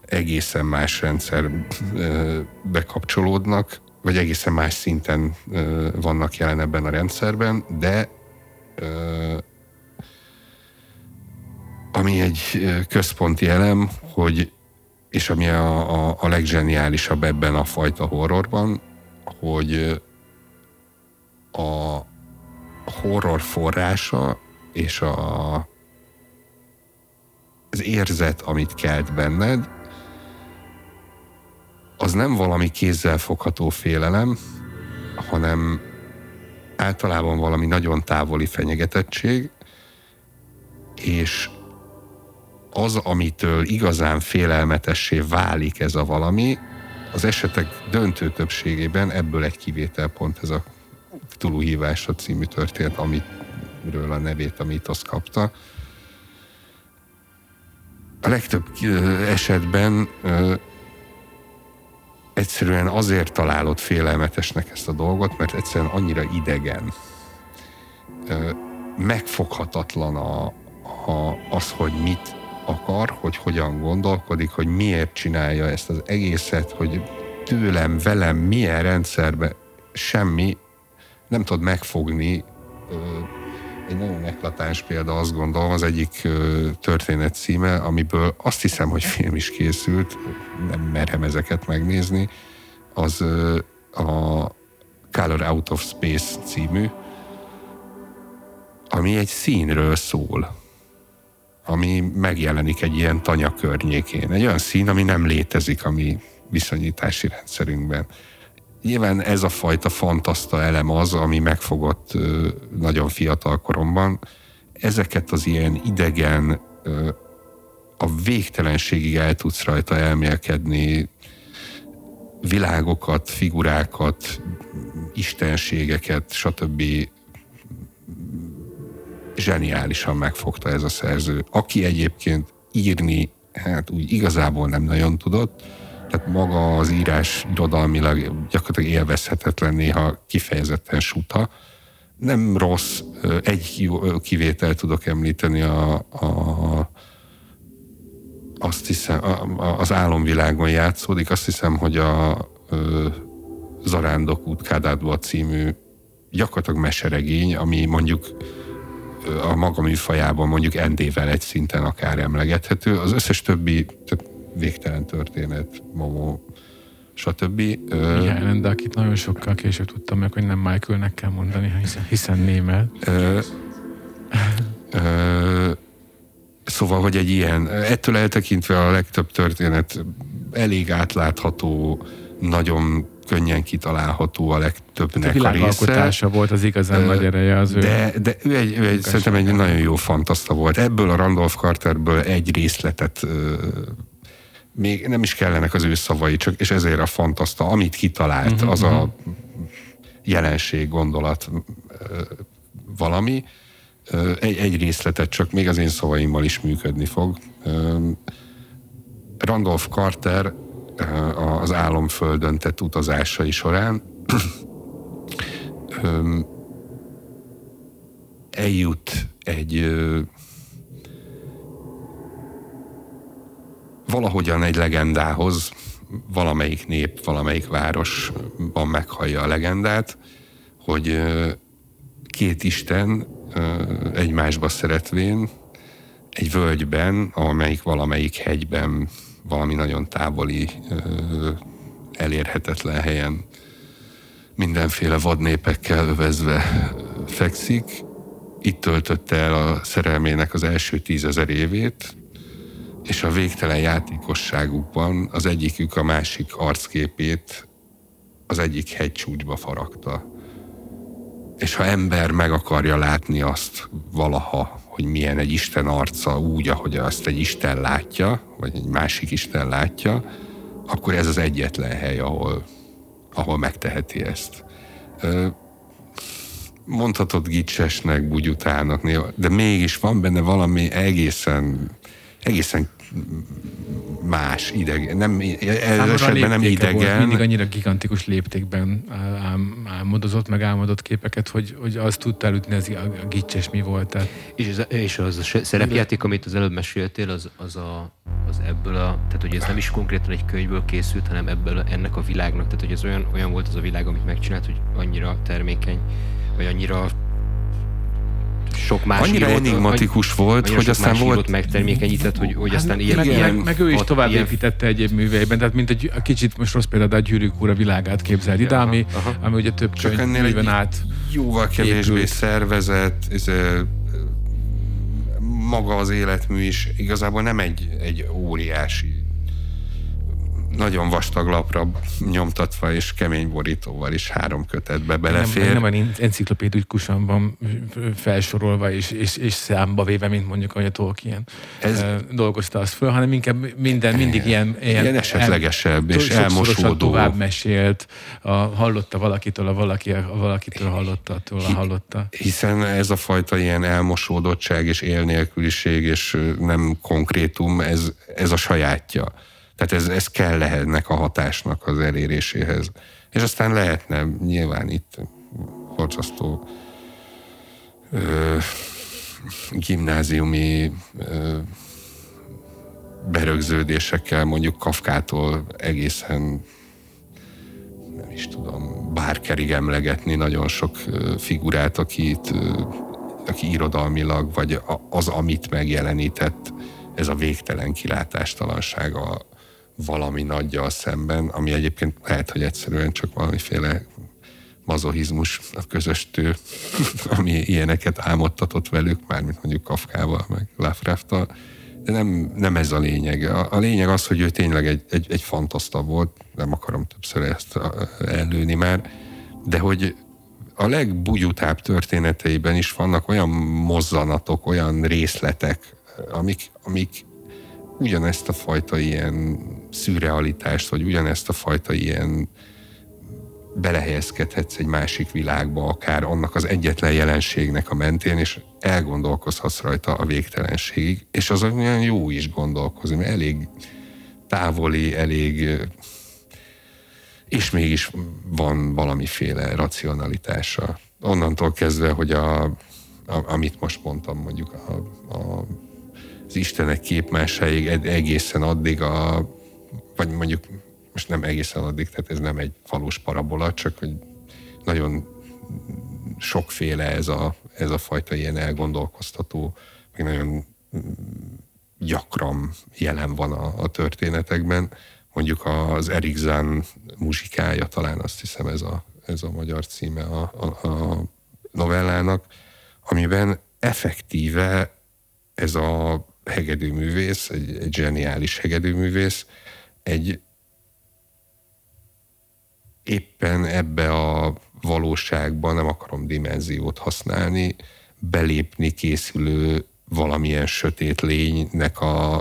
egészen más rendszer ö, bekapcsolódnak, vagy egészen más szinten vannak jelen ebben a rendszerben, de ami egy központi elem, hogy és ami a, a, a leggeniálisabb ebben a fajta horrorban, hogy a horror forrása és a, az érzet, amit kelt benned, az nem valami kézzel fogható félelem, hanem általában valami nagyon távoli fenyegetettség, és az, amitől igazán félelmetessé válik ez a valami, az esetek döntő többségében ebből egy kivétel pont ez a Cthulhu hívása című történet, amiről a nevét a mítosz kapta. A legtöbb esetben egyszerűen azért találod félelmetesnek ezt a dolgot, mert egyszerűen annyira idegen. megfoghatatlan a, a, az, hogy mit akar, hogy hogyan gondolkodik, hogy miért csinálja ezt az egészet, hogy tőlem, velem, milyen rendszerbe semmi nem tud megfogni. Egy nagyon eklatáns példa, azt gondolom, az egyik történet címe, amiből azt hiszem, hogy film is készült, nem merem ezeket megnézni, az a Color Out of Space című, ami egy színről szól, ami megjelenik egy ilyen tanya környékén. Egy olyan szín, ami nem létezik a mi viszonyítási rendszerünkben. Nyilván ez a fajta fantaszta elem az, ami megfogott nagyon fiatal koromban. Ezeket az ilyen idegen, a végtelenségig el tudsz rajta elmélkedni, világokat, figurákat, istenségeket, stb. zseniálisan megfogta ez a szerző. Aki egyébként írni, hát úgy igazából nem nagyon tudott, tehát maga az írás irodalmilag gyakorlatilag élvezhetetlen, néha kifejezetten suta. Nem rossz, egy kivétel tudok említeni a, a azt hiszem, a, az álomvilágon játszódik, azt hiszem, hogy a ö, Zarándok út Kádádba című gyakorlatilag meseregény, ami mondjuk a maga műfajában mondjuk endével egy szinten akár emlegethető. Az összes többi, tehát végtelen történet, Momó, stb. Igen, de akit nagyon sokkal később tudtam meg, hogy nem Michaelnek kell mondani, hiszen, hiszen német. Ö, ö, szóval, hogy egy ilyen, ettől eltekintve a legtöbb történet elég átlátható, nagyon könnyen kitalálható a legtöbbnek a, a része. volt az igazán nagy ereje az ő. De, de ő egy, ő egy szerintem egy nagyon jó fantaszta volt. Ebből a Randolph Carterből egy részletet még nem is kellenek az ő szavai, csak, és ezért a fantaszta, amit kitalált, uh-huh, az a mhm. jelenség, gondolat, valami. Egy, egy részletet csak még az én szavaimmal is működni fog. Randolph Carter az álomföldön tett utazásai során eljut egy valahogyan egy legendához, valamelyik nép, valamelyik városban meghallja a legendát, hogy két isten egymásba szeretvén egy völgyben, amelyik valamelyik hegyben, valami nagyon távoli, elérhetetlen helyen mindenféle vadnépekkel övezve fekszik. Itt töltötte el a szerelmének az első tízezer évét, és a végtelen játékosságukban az egyikük a másik arcképét az egyik hegycsúcsba faragta. És ha ember meg akarja látni azt valaha, hogy milyen egy Isten arca úgy, ahogy azt egy Isten látja, vagy egy másik Isten látja, akkor ez az egyetlen hely, ahol, ahol megteheti ezt. Mondhatod gicsesnek, bugyutának, de mégis van benne valami egészen egészen más idegen, nem, ez esetben nem idegen. Volt, mindig annyira gigantikus léptékben ám, álmodozott, meg álmodott képeket, hogy, hogy azt tudta elütni, ez a gicses mi volt. Tehát. És, ez, és az a szerepjáték, amit az előbb meséltél, az, az, a, az ebből a, tehát hogy ez nem is konkrétan egy könyvből készült, hanem ebből ennek a világnak, tehát hogy ez olyan, olyan volt az a világ, amit megcsinált, hogy annyira termékeny, vagy annyira sok más Annyira írót, enigmatikus volt, hogy aztán volt... megtermékenyített, hogy, hogy hát aztán ilyen, meg, ilyen... Meg, ő is tovább ilyen... építette egyéb műveiben, tehát mint egy kicsit most rossz példa, de a Gyűrűk úr a világát képzeld ide, ami, ami ugye több Csak könyv át jóval kevésbé épült. szervezett, ez, maga az életmű is igazából nem egy, egy óriási nagyon vastag lapra nyomtatva és kemény borítóval is három kötetbe belefér. Nem, nem olyan enciklopédikusan van felsorolva és, és, és számba véve, mint mondjuk, ahogy a Tolkien Ez, dolgozta azt föl, hanem inkább minden, mindig ilyen, ilyen, ilyen esetlegesebb el, és elmosódó. tovább mesélt, a, hallotta valakitől, a valaki a valakitől hallotta, tőle hallotta. Hiszen ez a fajta ilyen elmosódottság és élnélküliség és nem konkrétum, ez, ez a sajátja. Tehát ez, ez kell lehetnek a hatásnak az eléréséhez. És aztán lehetne nyilván itt borzasztó ö, gimnáziumi ö, berögződésekkel, mondjuk Kafkától egészen nem is tudom, bárkerig emlegetni nagyon sok figurát, akit, aki irodalmilag, vagy az, amit megjelenített, ez a végtelen kilátástalansága valami nagyjal szemben, ami egyébként lehet, hogy egyszerűen csak valamiféle mazohizmus a közöstő, ami ilyeneket álmodtatott velük, mármint mondjuk Kafkával, meg Lovecraft-tal, de nem, nem ez a lényeg. A, a lényeg az, hogy ő tényleg egy, egy, egy fantaszta volt, nem akarom többször ezt előni már, de hogy a legbugyutább történeteiben is vannak olyan mozzanatok, olyan részletek, amik, amik ugyanezt a fajta ilyen szürrealitást, vagy ugyanezt a fajta ilyen belehelyezkedhetsz egy másik világba, akár annak az egyetlen jelenségnek a mentén, és elgondolkozhatsz rajta a végtelenségig, és az olyan jó is gondolkozni, mert elég távoli, elég és mégis van valamiféle racionalitása. Onnantól kezdve, hogy a, a, amit most mondtam, mondjuk a, a, az Istenek képmásáig egészen addig a, vagy mondjuk most nem egészen addig, tehát ez nem egy valós parabola, csak hogy nagyon sokféle ez a, ez a fajta ilyen elgondolkoztató, meg nagyon gyakran jelen van a, a történetekben. Mondjuk az Erikzán muzsikája, talán azt hiszem ez a, ez a magyar címe a, a, a novellának, amiben effektíve ez a hegedűművész, egy, egy zseniális hegedűművész, egy éppen ebbe a valóságban, nem akarom dimenziót használni, belépni készülő valamilyen sötét lénynek a,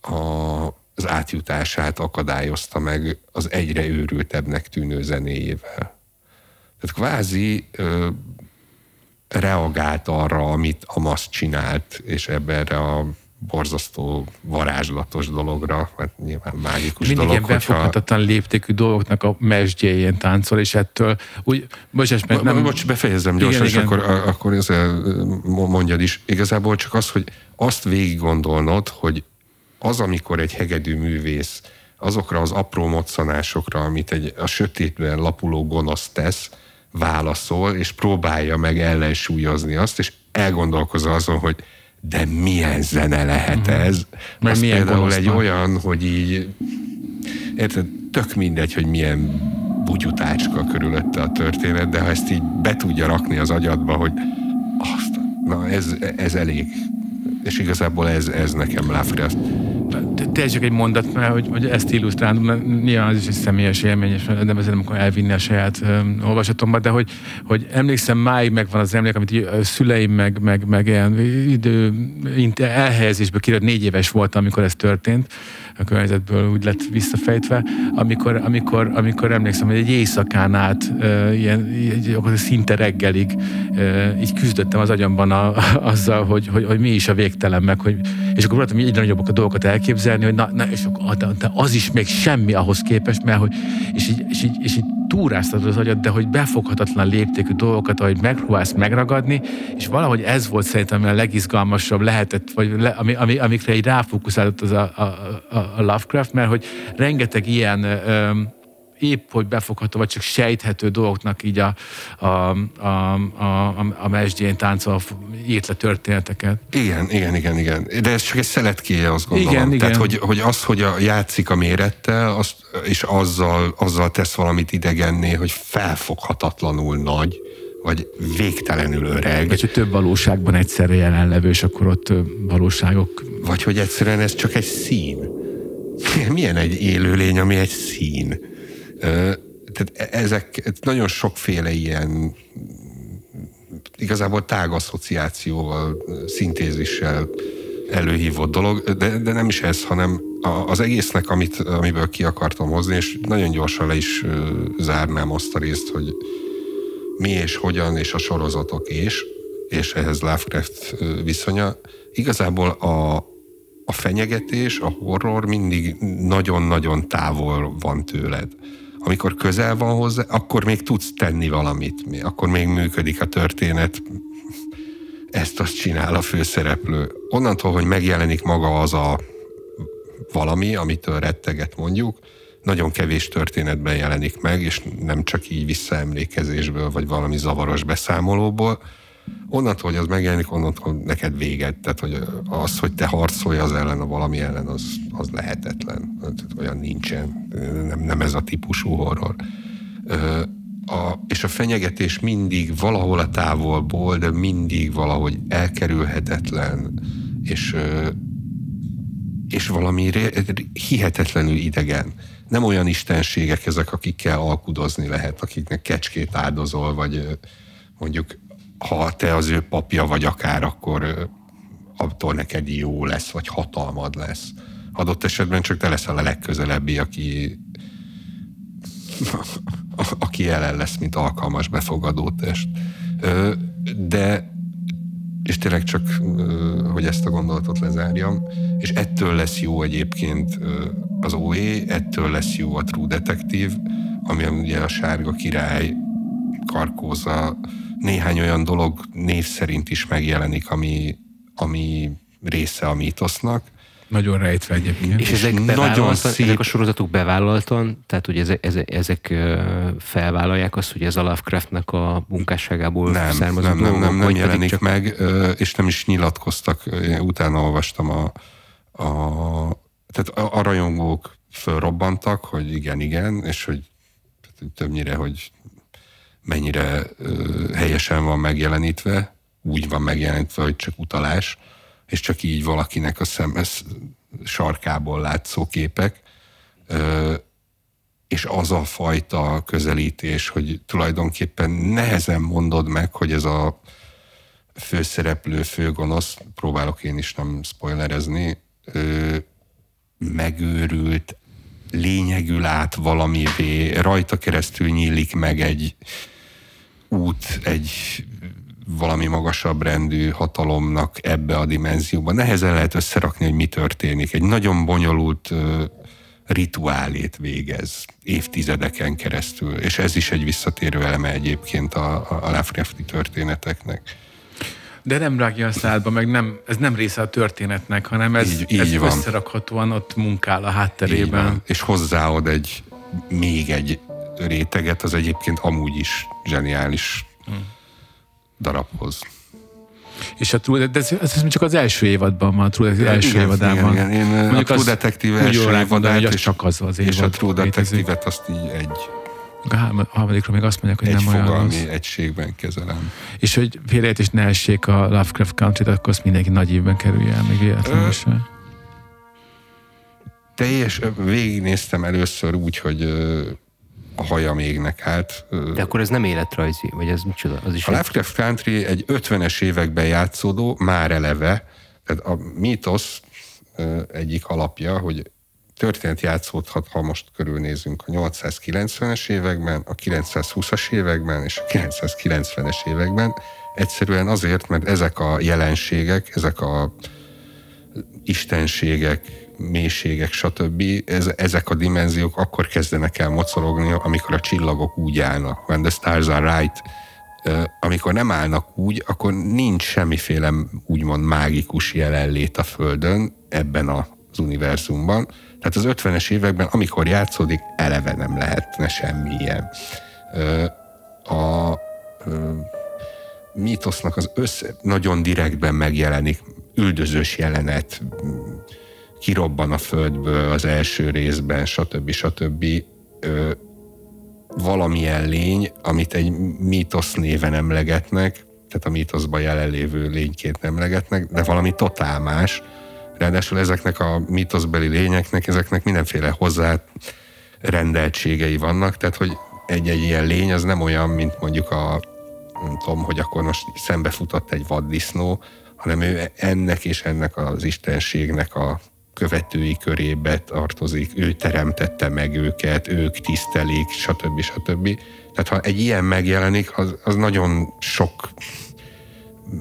a, az átjutását akadályozta meg az egyre őrültebbnek tűnő zenéjével. Tehát kvázi ö, reagált arra, amit Amasz csinált, és ebbe erre a borzasztó varázslatos dologra, mert nyilván mágikus Mindig dolog. Mindig befoghatatlan hogyha... léptékű dolgoknak a mesdjéjén táncol, és ettől úgy, bocsás, mert nem... Bocs, befejezem gyorsan, igen, és igen. akkor, akkor ezzel mondjad is. Igazából csak az, hogy azt végig gondolnod, hogy az, amikor egy hegedű művész azokra az apró moccanásokra, amit egy a sötétben lapuló gonosz tesz, válaszol, és próbálja meg ellensúlyozni azt, és elgondolkozza azon, hogy de milyen zene lehet mhm. ez? Mert Az milyen például egy olyan, hogy így, érted, tök mindegy, hogy milyen bugyutácska körülötte a történet, de ha ezt így be tudja rakni az agyadba, hogy azt, na ez, ez elég. És igazából ez, ez nekem Lovecraft tényleg csak egy mondat, mert hogy, hogy ezt illusztrálom, mert nyilván az is egy személyes élmény, és nem ezért nem akarom elvinni a saját um, olvasatomba, de hogy, hogy emlékszem, máig megvan az emlék, amit a szüleim meg, meg, meg ilyen idő, elhelyezésből kirőtt, négy éves voltam, amikor ez történt, a környezetből úgy lett visszafejtve, amikor, amikor, amikor emlékszem, hogy egy éjszakán át uh, ilyen, így, szinte reggelig uh, így küzdöttem az agyamban a, azzal, hogy, hogy, hogy, mi is a végtelen, meg hogy, és akkor voltam egyre nagyobbak a dolgokat elképzelni, hogy na, na és akkor, de az is még semmi ahhoz képest, mert hogy, és így, és így, és így túráztatod az agyad, de hogy befoghatatlan léptékű dolgokat, ahogy megpróbálsz megragadni, és valahogy ez volt szerintem a legizgalmasabb lehetett, vagy le, ami, ami, amikre egy ráfókuszált az a, a, a, Lovecraft, mert hogy rengeteg ilyen um, épp hogy befogható, vagy csak sejthető dolgoknak így a, a, a, a, a mesdjén táncol írt le történeteket. Igen, igen, igen, igen. De ez csak egy szeletkéje, azt gondolom. Igen, Tehát, igen. Hogy, hogy az, hogy a, játszik a mérettel, azt, és azzal, azzal tesz valamit idegenné, hogy felfoghatatlanul nagy, vagy végtelenül öreg. Vagy hogy több valóságban egyszerre jelenlevő, és akkor ott valóságok... Vagy hogy egyszerűen ez csak egy szín. Milyen egy élőlény, ami egy szín? Tehát e-, ezek nagyon sokféle ilyen igazából tág asszociációval, szintézissel előhívott dolog, de, de nem is ez, hanem az egésznek, amit, amiből ki akartam hozni, és nagyon gyorsan le is zárnám azt a részt, hogy mi és hogyan, és a sorozatok és, és ehhez Lovecraft viszonya. Igazából a, a fenyegetés, a horror mindig nagyon-nagyon távol van tőled amikor közel van hozzá, akkor még tudsz tenni valamit, akkor még működik a történet, ezt azt csinál a főszereplő. Onnantól, hogy megjelenik maga az a valami, amitől retteget mondjuk, nagyon kevés történetben jelenik meg, és nem csak így visszaemlékezésből, vagy valami zavaros beszámolóból. Onnantól, hogy az megjelenik, onnantól neked véged. Tehát, hogy az, hogy te harcolj az ellen, a valami ellen, az, az lehetetlen. Tehát olyan nincsen. Nem, nem ez a típusú horror. A, és a fenyegetés mindig valahol a távolból, de mindig valahogy elkerülhetetlen, és, és valami hihetetlenül idegen nem olyan istenségek ezek, akikkel alkudozni lehet, akiknek kecskét áldozol, vagy mondjuk ha te az ő papja vagy akár, akkor attól neked jó lesz, vagy hatalmad lesz. Adott esetben csak te leszel a legközelebbi, aki aki ellen lesz, mint alkalmas befogadó test. De és tényleg csak, hogy ezt a gondolatot lezárjam, és ettől lesz jó egyébként az OE, ettől lesz jó a True Detective, ami ugye a Sárga Király, Karkóza, néhány olyan dolog név szerint is megjelenik, ami, ami része a mítosznak, nagyon rejtve egyébként. És ezek, nagyon szép... ezek a sorozatok bevállaltan, tehát hogy ezek, ezek, ezek felvállalják azt, hogy ez a Lovecraftnek a munkásságából nem, származó nem, nem, nem, nem jelenik csak... meg, és nem is nyilatkoztak. Én utána olvastam a, a tehát a, a rajongók fölrobbantak, hogy igen, igen, és hogy többnyire, hogy mennyire helyesen van megjelenítve, úgy van megjelenítve, hogy csak utalás, és csak így valakinek a szemes sarkából látszó képek, és az a fajta közelítés, hogy tulajdonképpen nehezen mondod meg, hogy ez a főszereplő, főgonosz, próbálok én is nem spoilerezni, megőrült, lényegül át valamivé, rajta keresztül nyílik meg egy út, egy valami magasabb rendű hatalomnak ebbe a dimenzióba. Nehezen lehet összerakni, hogy mi történik. Egy nagyon bonyolult rituálét végez évtizedeken keresztül, és ez is egy visszatérő eleme egyébként a, a Lovecrafti történeteknek. De nem rágja a szádba, meg nem, ez nem része a történetnek, hanem ez, így, így ez van. összerakhatóan ott munkál a hátterében. És hozzáad egy még egy réteget, az egyébként amúgy is zseniális. Hmm darabhoz. És a True, de ez, ez, csak az első évadban van, a True Detective első igen, évadában. Igen, igen. Én Mondjuk a True Detective első évadát, és, csak az az évad és a True Detective-et azt így egy a harmadikról még azt mondják, hogy egy nem olyan fogalmi rossz. egységben kezelem. És hogy is ne essék a Lovecraft Country-t, akkor azt mindenki nagy évben kerülje el, még véletlenül sem. Teljes, végignéztem először úgy, hogy a haja égnek át. De akkor ez nem életrajzi, vagy ez micsoda? Az is a Lovecraft Country egy 50-es években játszódó, már eleve, tehát a mítosz egyik alapja, hogy történet játszódhat, ha most körülnézünk a 890-es években, a 920-as években és a 990-es években. Egyszerűen azért, mert ezek a jelenségek, ezek a istenségek, mélységek, stb. Ez, ezek a dimenziók akkor kezdenek el mocorogni, amikor a csillagok úgy állnak. When the stars are right. Amikor nem állnak úgy, akkor nincs semmiféle úgymond mágikus jelenlét a Földön ebben az univerzumban. Tehát az 50-es években, amikor játszódik, eleve nem lehetne semmi ilyen. A mítosznak az össze, nagyon direktben megjelenik üldözős jelenet, kirobban a földből az első részben, stb. stb. Ö, valamilyen lény, amit egy mítosz néven emlegetnek, tehát a mítoszban jelenlévő lényként emlegetnek, de valami totál más. Ráadásul ezeknek a mítoszbeli lényeknek, ezeknek mindenféle hozzá rendeltségei vannak, tehát hogy egy-egy ilyen lény az nem olyan, mint mondjuk a nem tudom, hogy akkor most szembefutott egy vaddisznó, hanem ő ennek és ennek az istenségnek a követői körébe tartozik, ő teremtette meg őket, ők tisztelik, stb. stb. Tehát ha egy ilyen megjelenik, az, az nagyon sok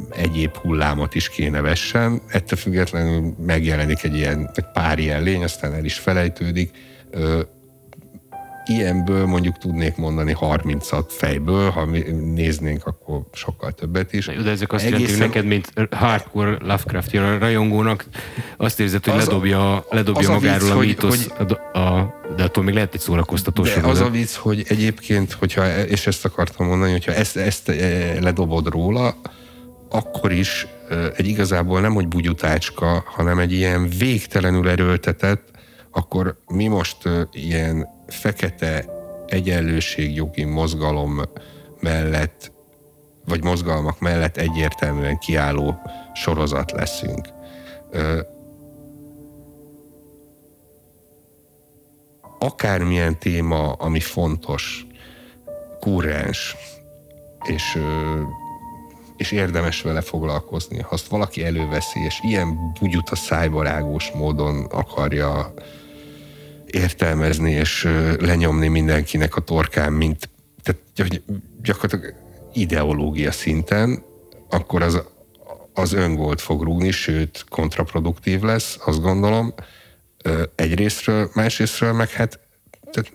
egyéb hullámot is kéne vessen, ettől függetlenül megjelenik egy ilyen, egy pár ilyen lény, aztán el is felejtődik, ilyenből mondjuk tudnék mondani 30-at fejből, ha mi néznénk, akkor sokkal többet is. De ezek azt Egészen... jelenti, neked, mint hardcore Lovecraft rajongónak, azt érzed, hogy az ledobja, a, ledobja az magáról a, vicc, a mítosz, hogy, a, a, de attól még lehet egy szórakoztató de az a vicc, hogy egyébként, hogyha, és ezt akartam mondani, hogyha ezt, ezt e, ledobod róla, akkor is egy igazából nem, hogy bugyutácska, hanem egy ilyen végtelenül erőltetett, akkor mi most ilyen fekete egyenlőségjogi mozgalom mellett, vagy mozgalmak mellett egyértelműen kiálló sorozat leszünk. Akármilyen téma, ami fontos, kurrens, és, és érdemes vele foglalkozni. Ha azt valaki előveszi, és ilyen bugyuta szájbarágós módon akarja értelmezni és lenyomni mindenkinek a torkán, mint tehát gyakorlatilag ideológia szinten, akkor az, az öngolt fog rúgni, sőt, kontraproduktív lesz, azt gondolom. Egyrésztről, másrésztről meg hát tehát,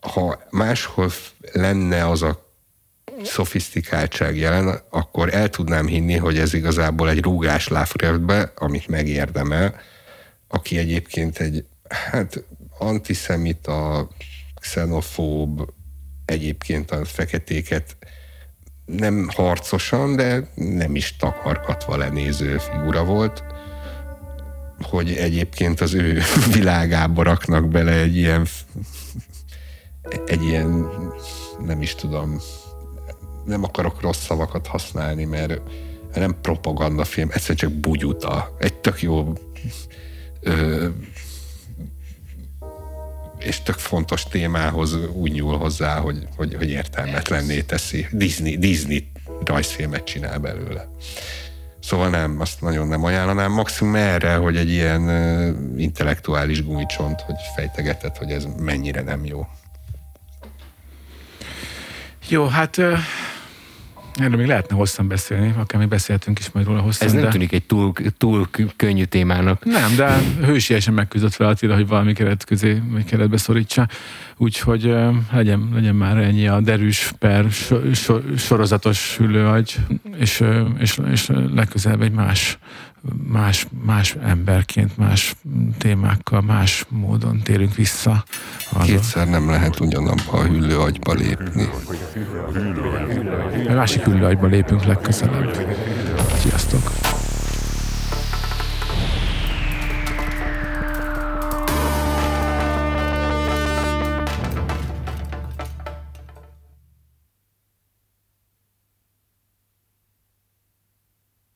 ha máshol lenne az a szofisztikáltság jelen, akkor el tudnám hinni, hogy ez igazából egy rúgás Lovecraftbe, amit megérdemel, aki egyébként egy hát antiszemita, xenofób, egyébként a feketéket nem harcosan, de nem is takarkatva lenéző figura volt, hogy egyébként az ő világába raknak bele egy ilyen egy ilyen, nem is tudom, nem akarok rossz szavakat használni, mert nem propagandafilm, egyszerűen csak bugyuta. Egy tök jó ö, és tök fontos témához úgy nyúl hozzá, hogy, hogy, hogy értelmetlenné teszi. Disney, Disney rajzfilmet csinál belőle. Szóval nem, azt nagyon nem ajánlanám. Maximum erre, hogy egy ilyen intellektuális gumicsont, hogy fejtegetett, hogy ez mennyire nem jó. Jó, hát Erről még lehetne hosszan beszélni, akár mi beszéltünk is majd róla hosszan. Ez nem de... tűnik egy túl, túl könnyű témának. Nem, de hősiesen megküzdött fel Attila, hogy valami keret közé, vagy keretbe szorítsa. Úgyhogy legyen, legyen már ennyi a derűs per so, so, sorozatos hüllőagy, és, és, és legközelebb egy más más, más emberként, más témákkal, más módon térünk vissza. Arra. Kétszer nem lehet ugyanabba a hüllőagyba lépni. A másik hüllőagyba lépünk legközelebb. Sziasztok!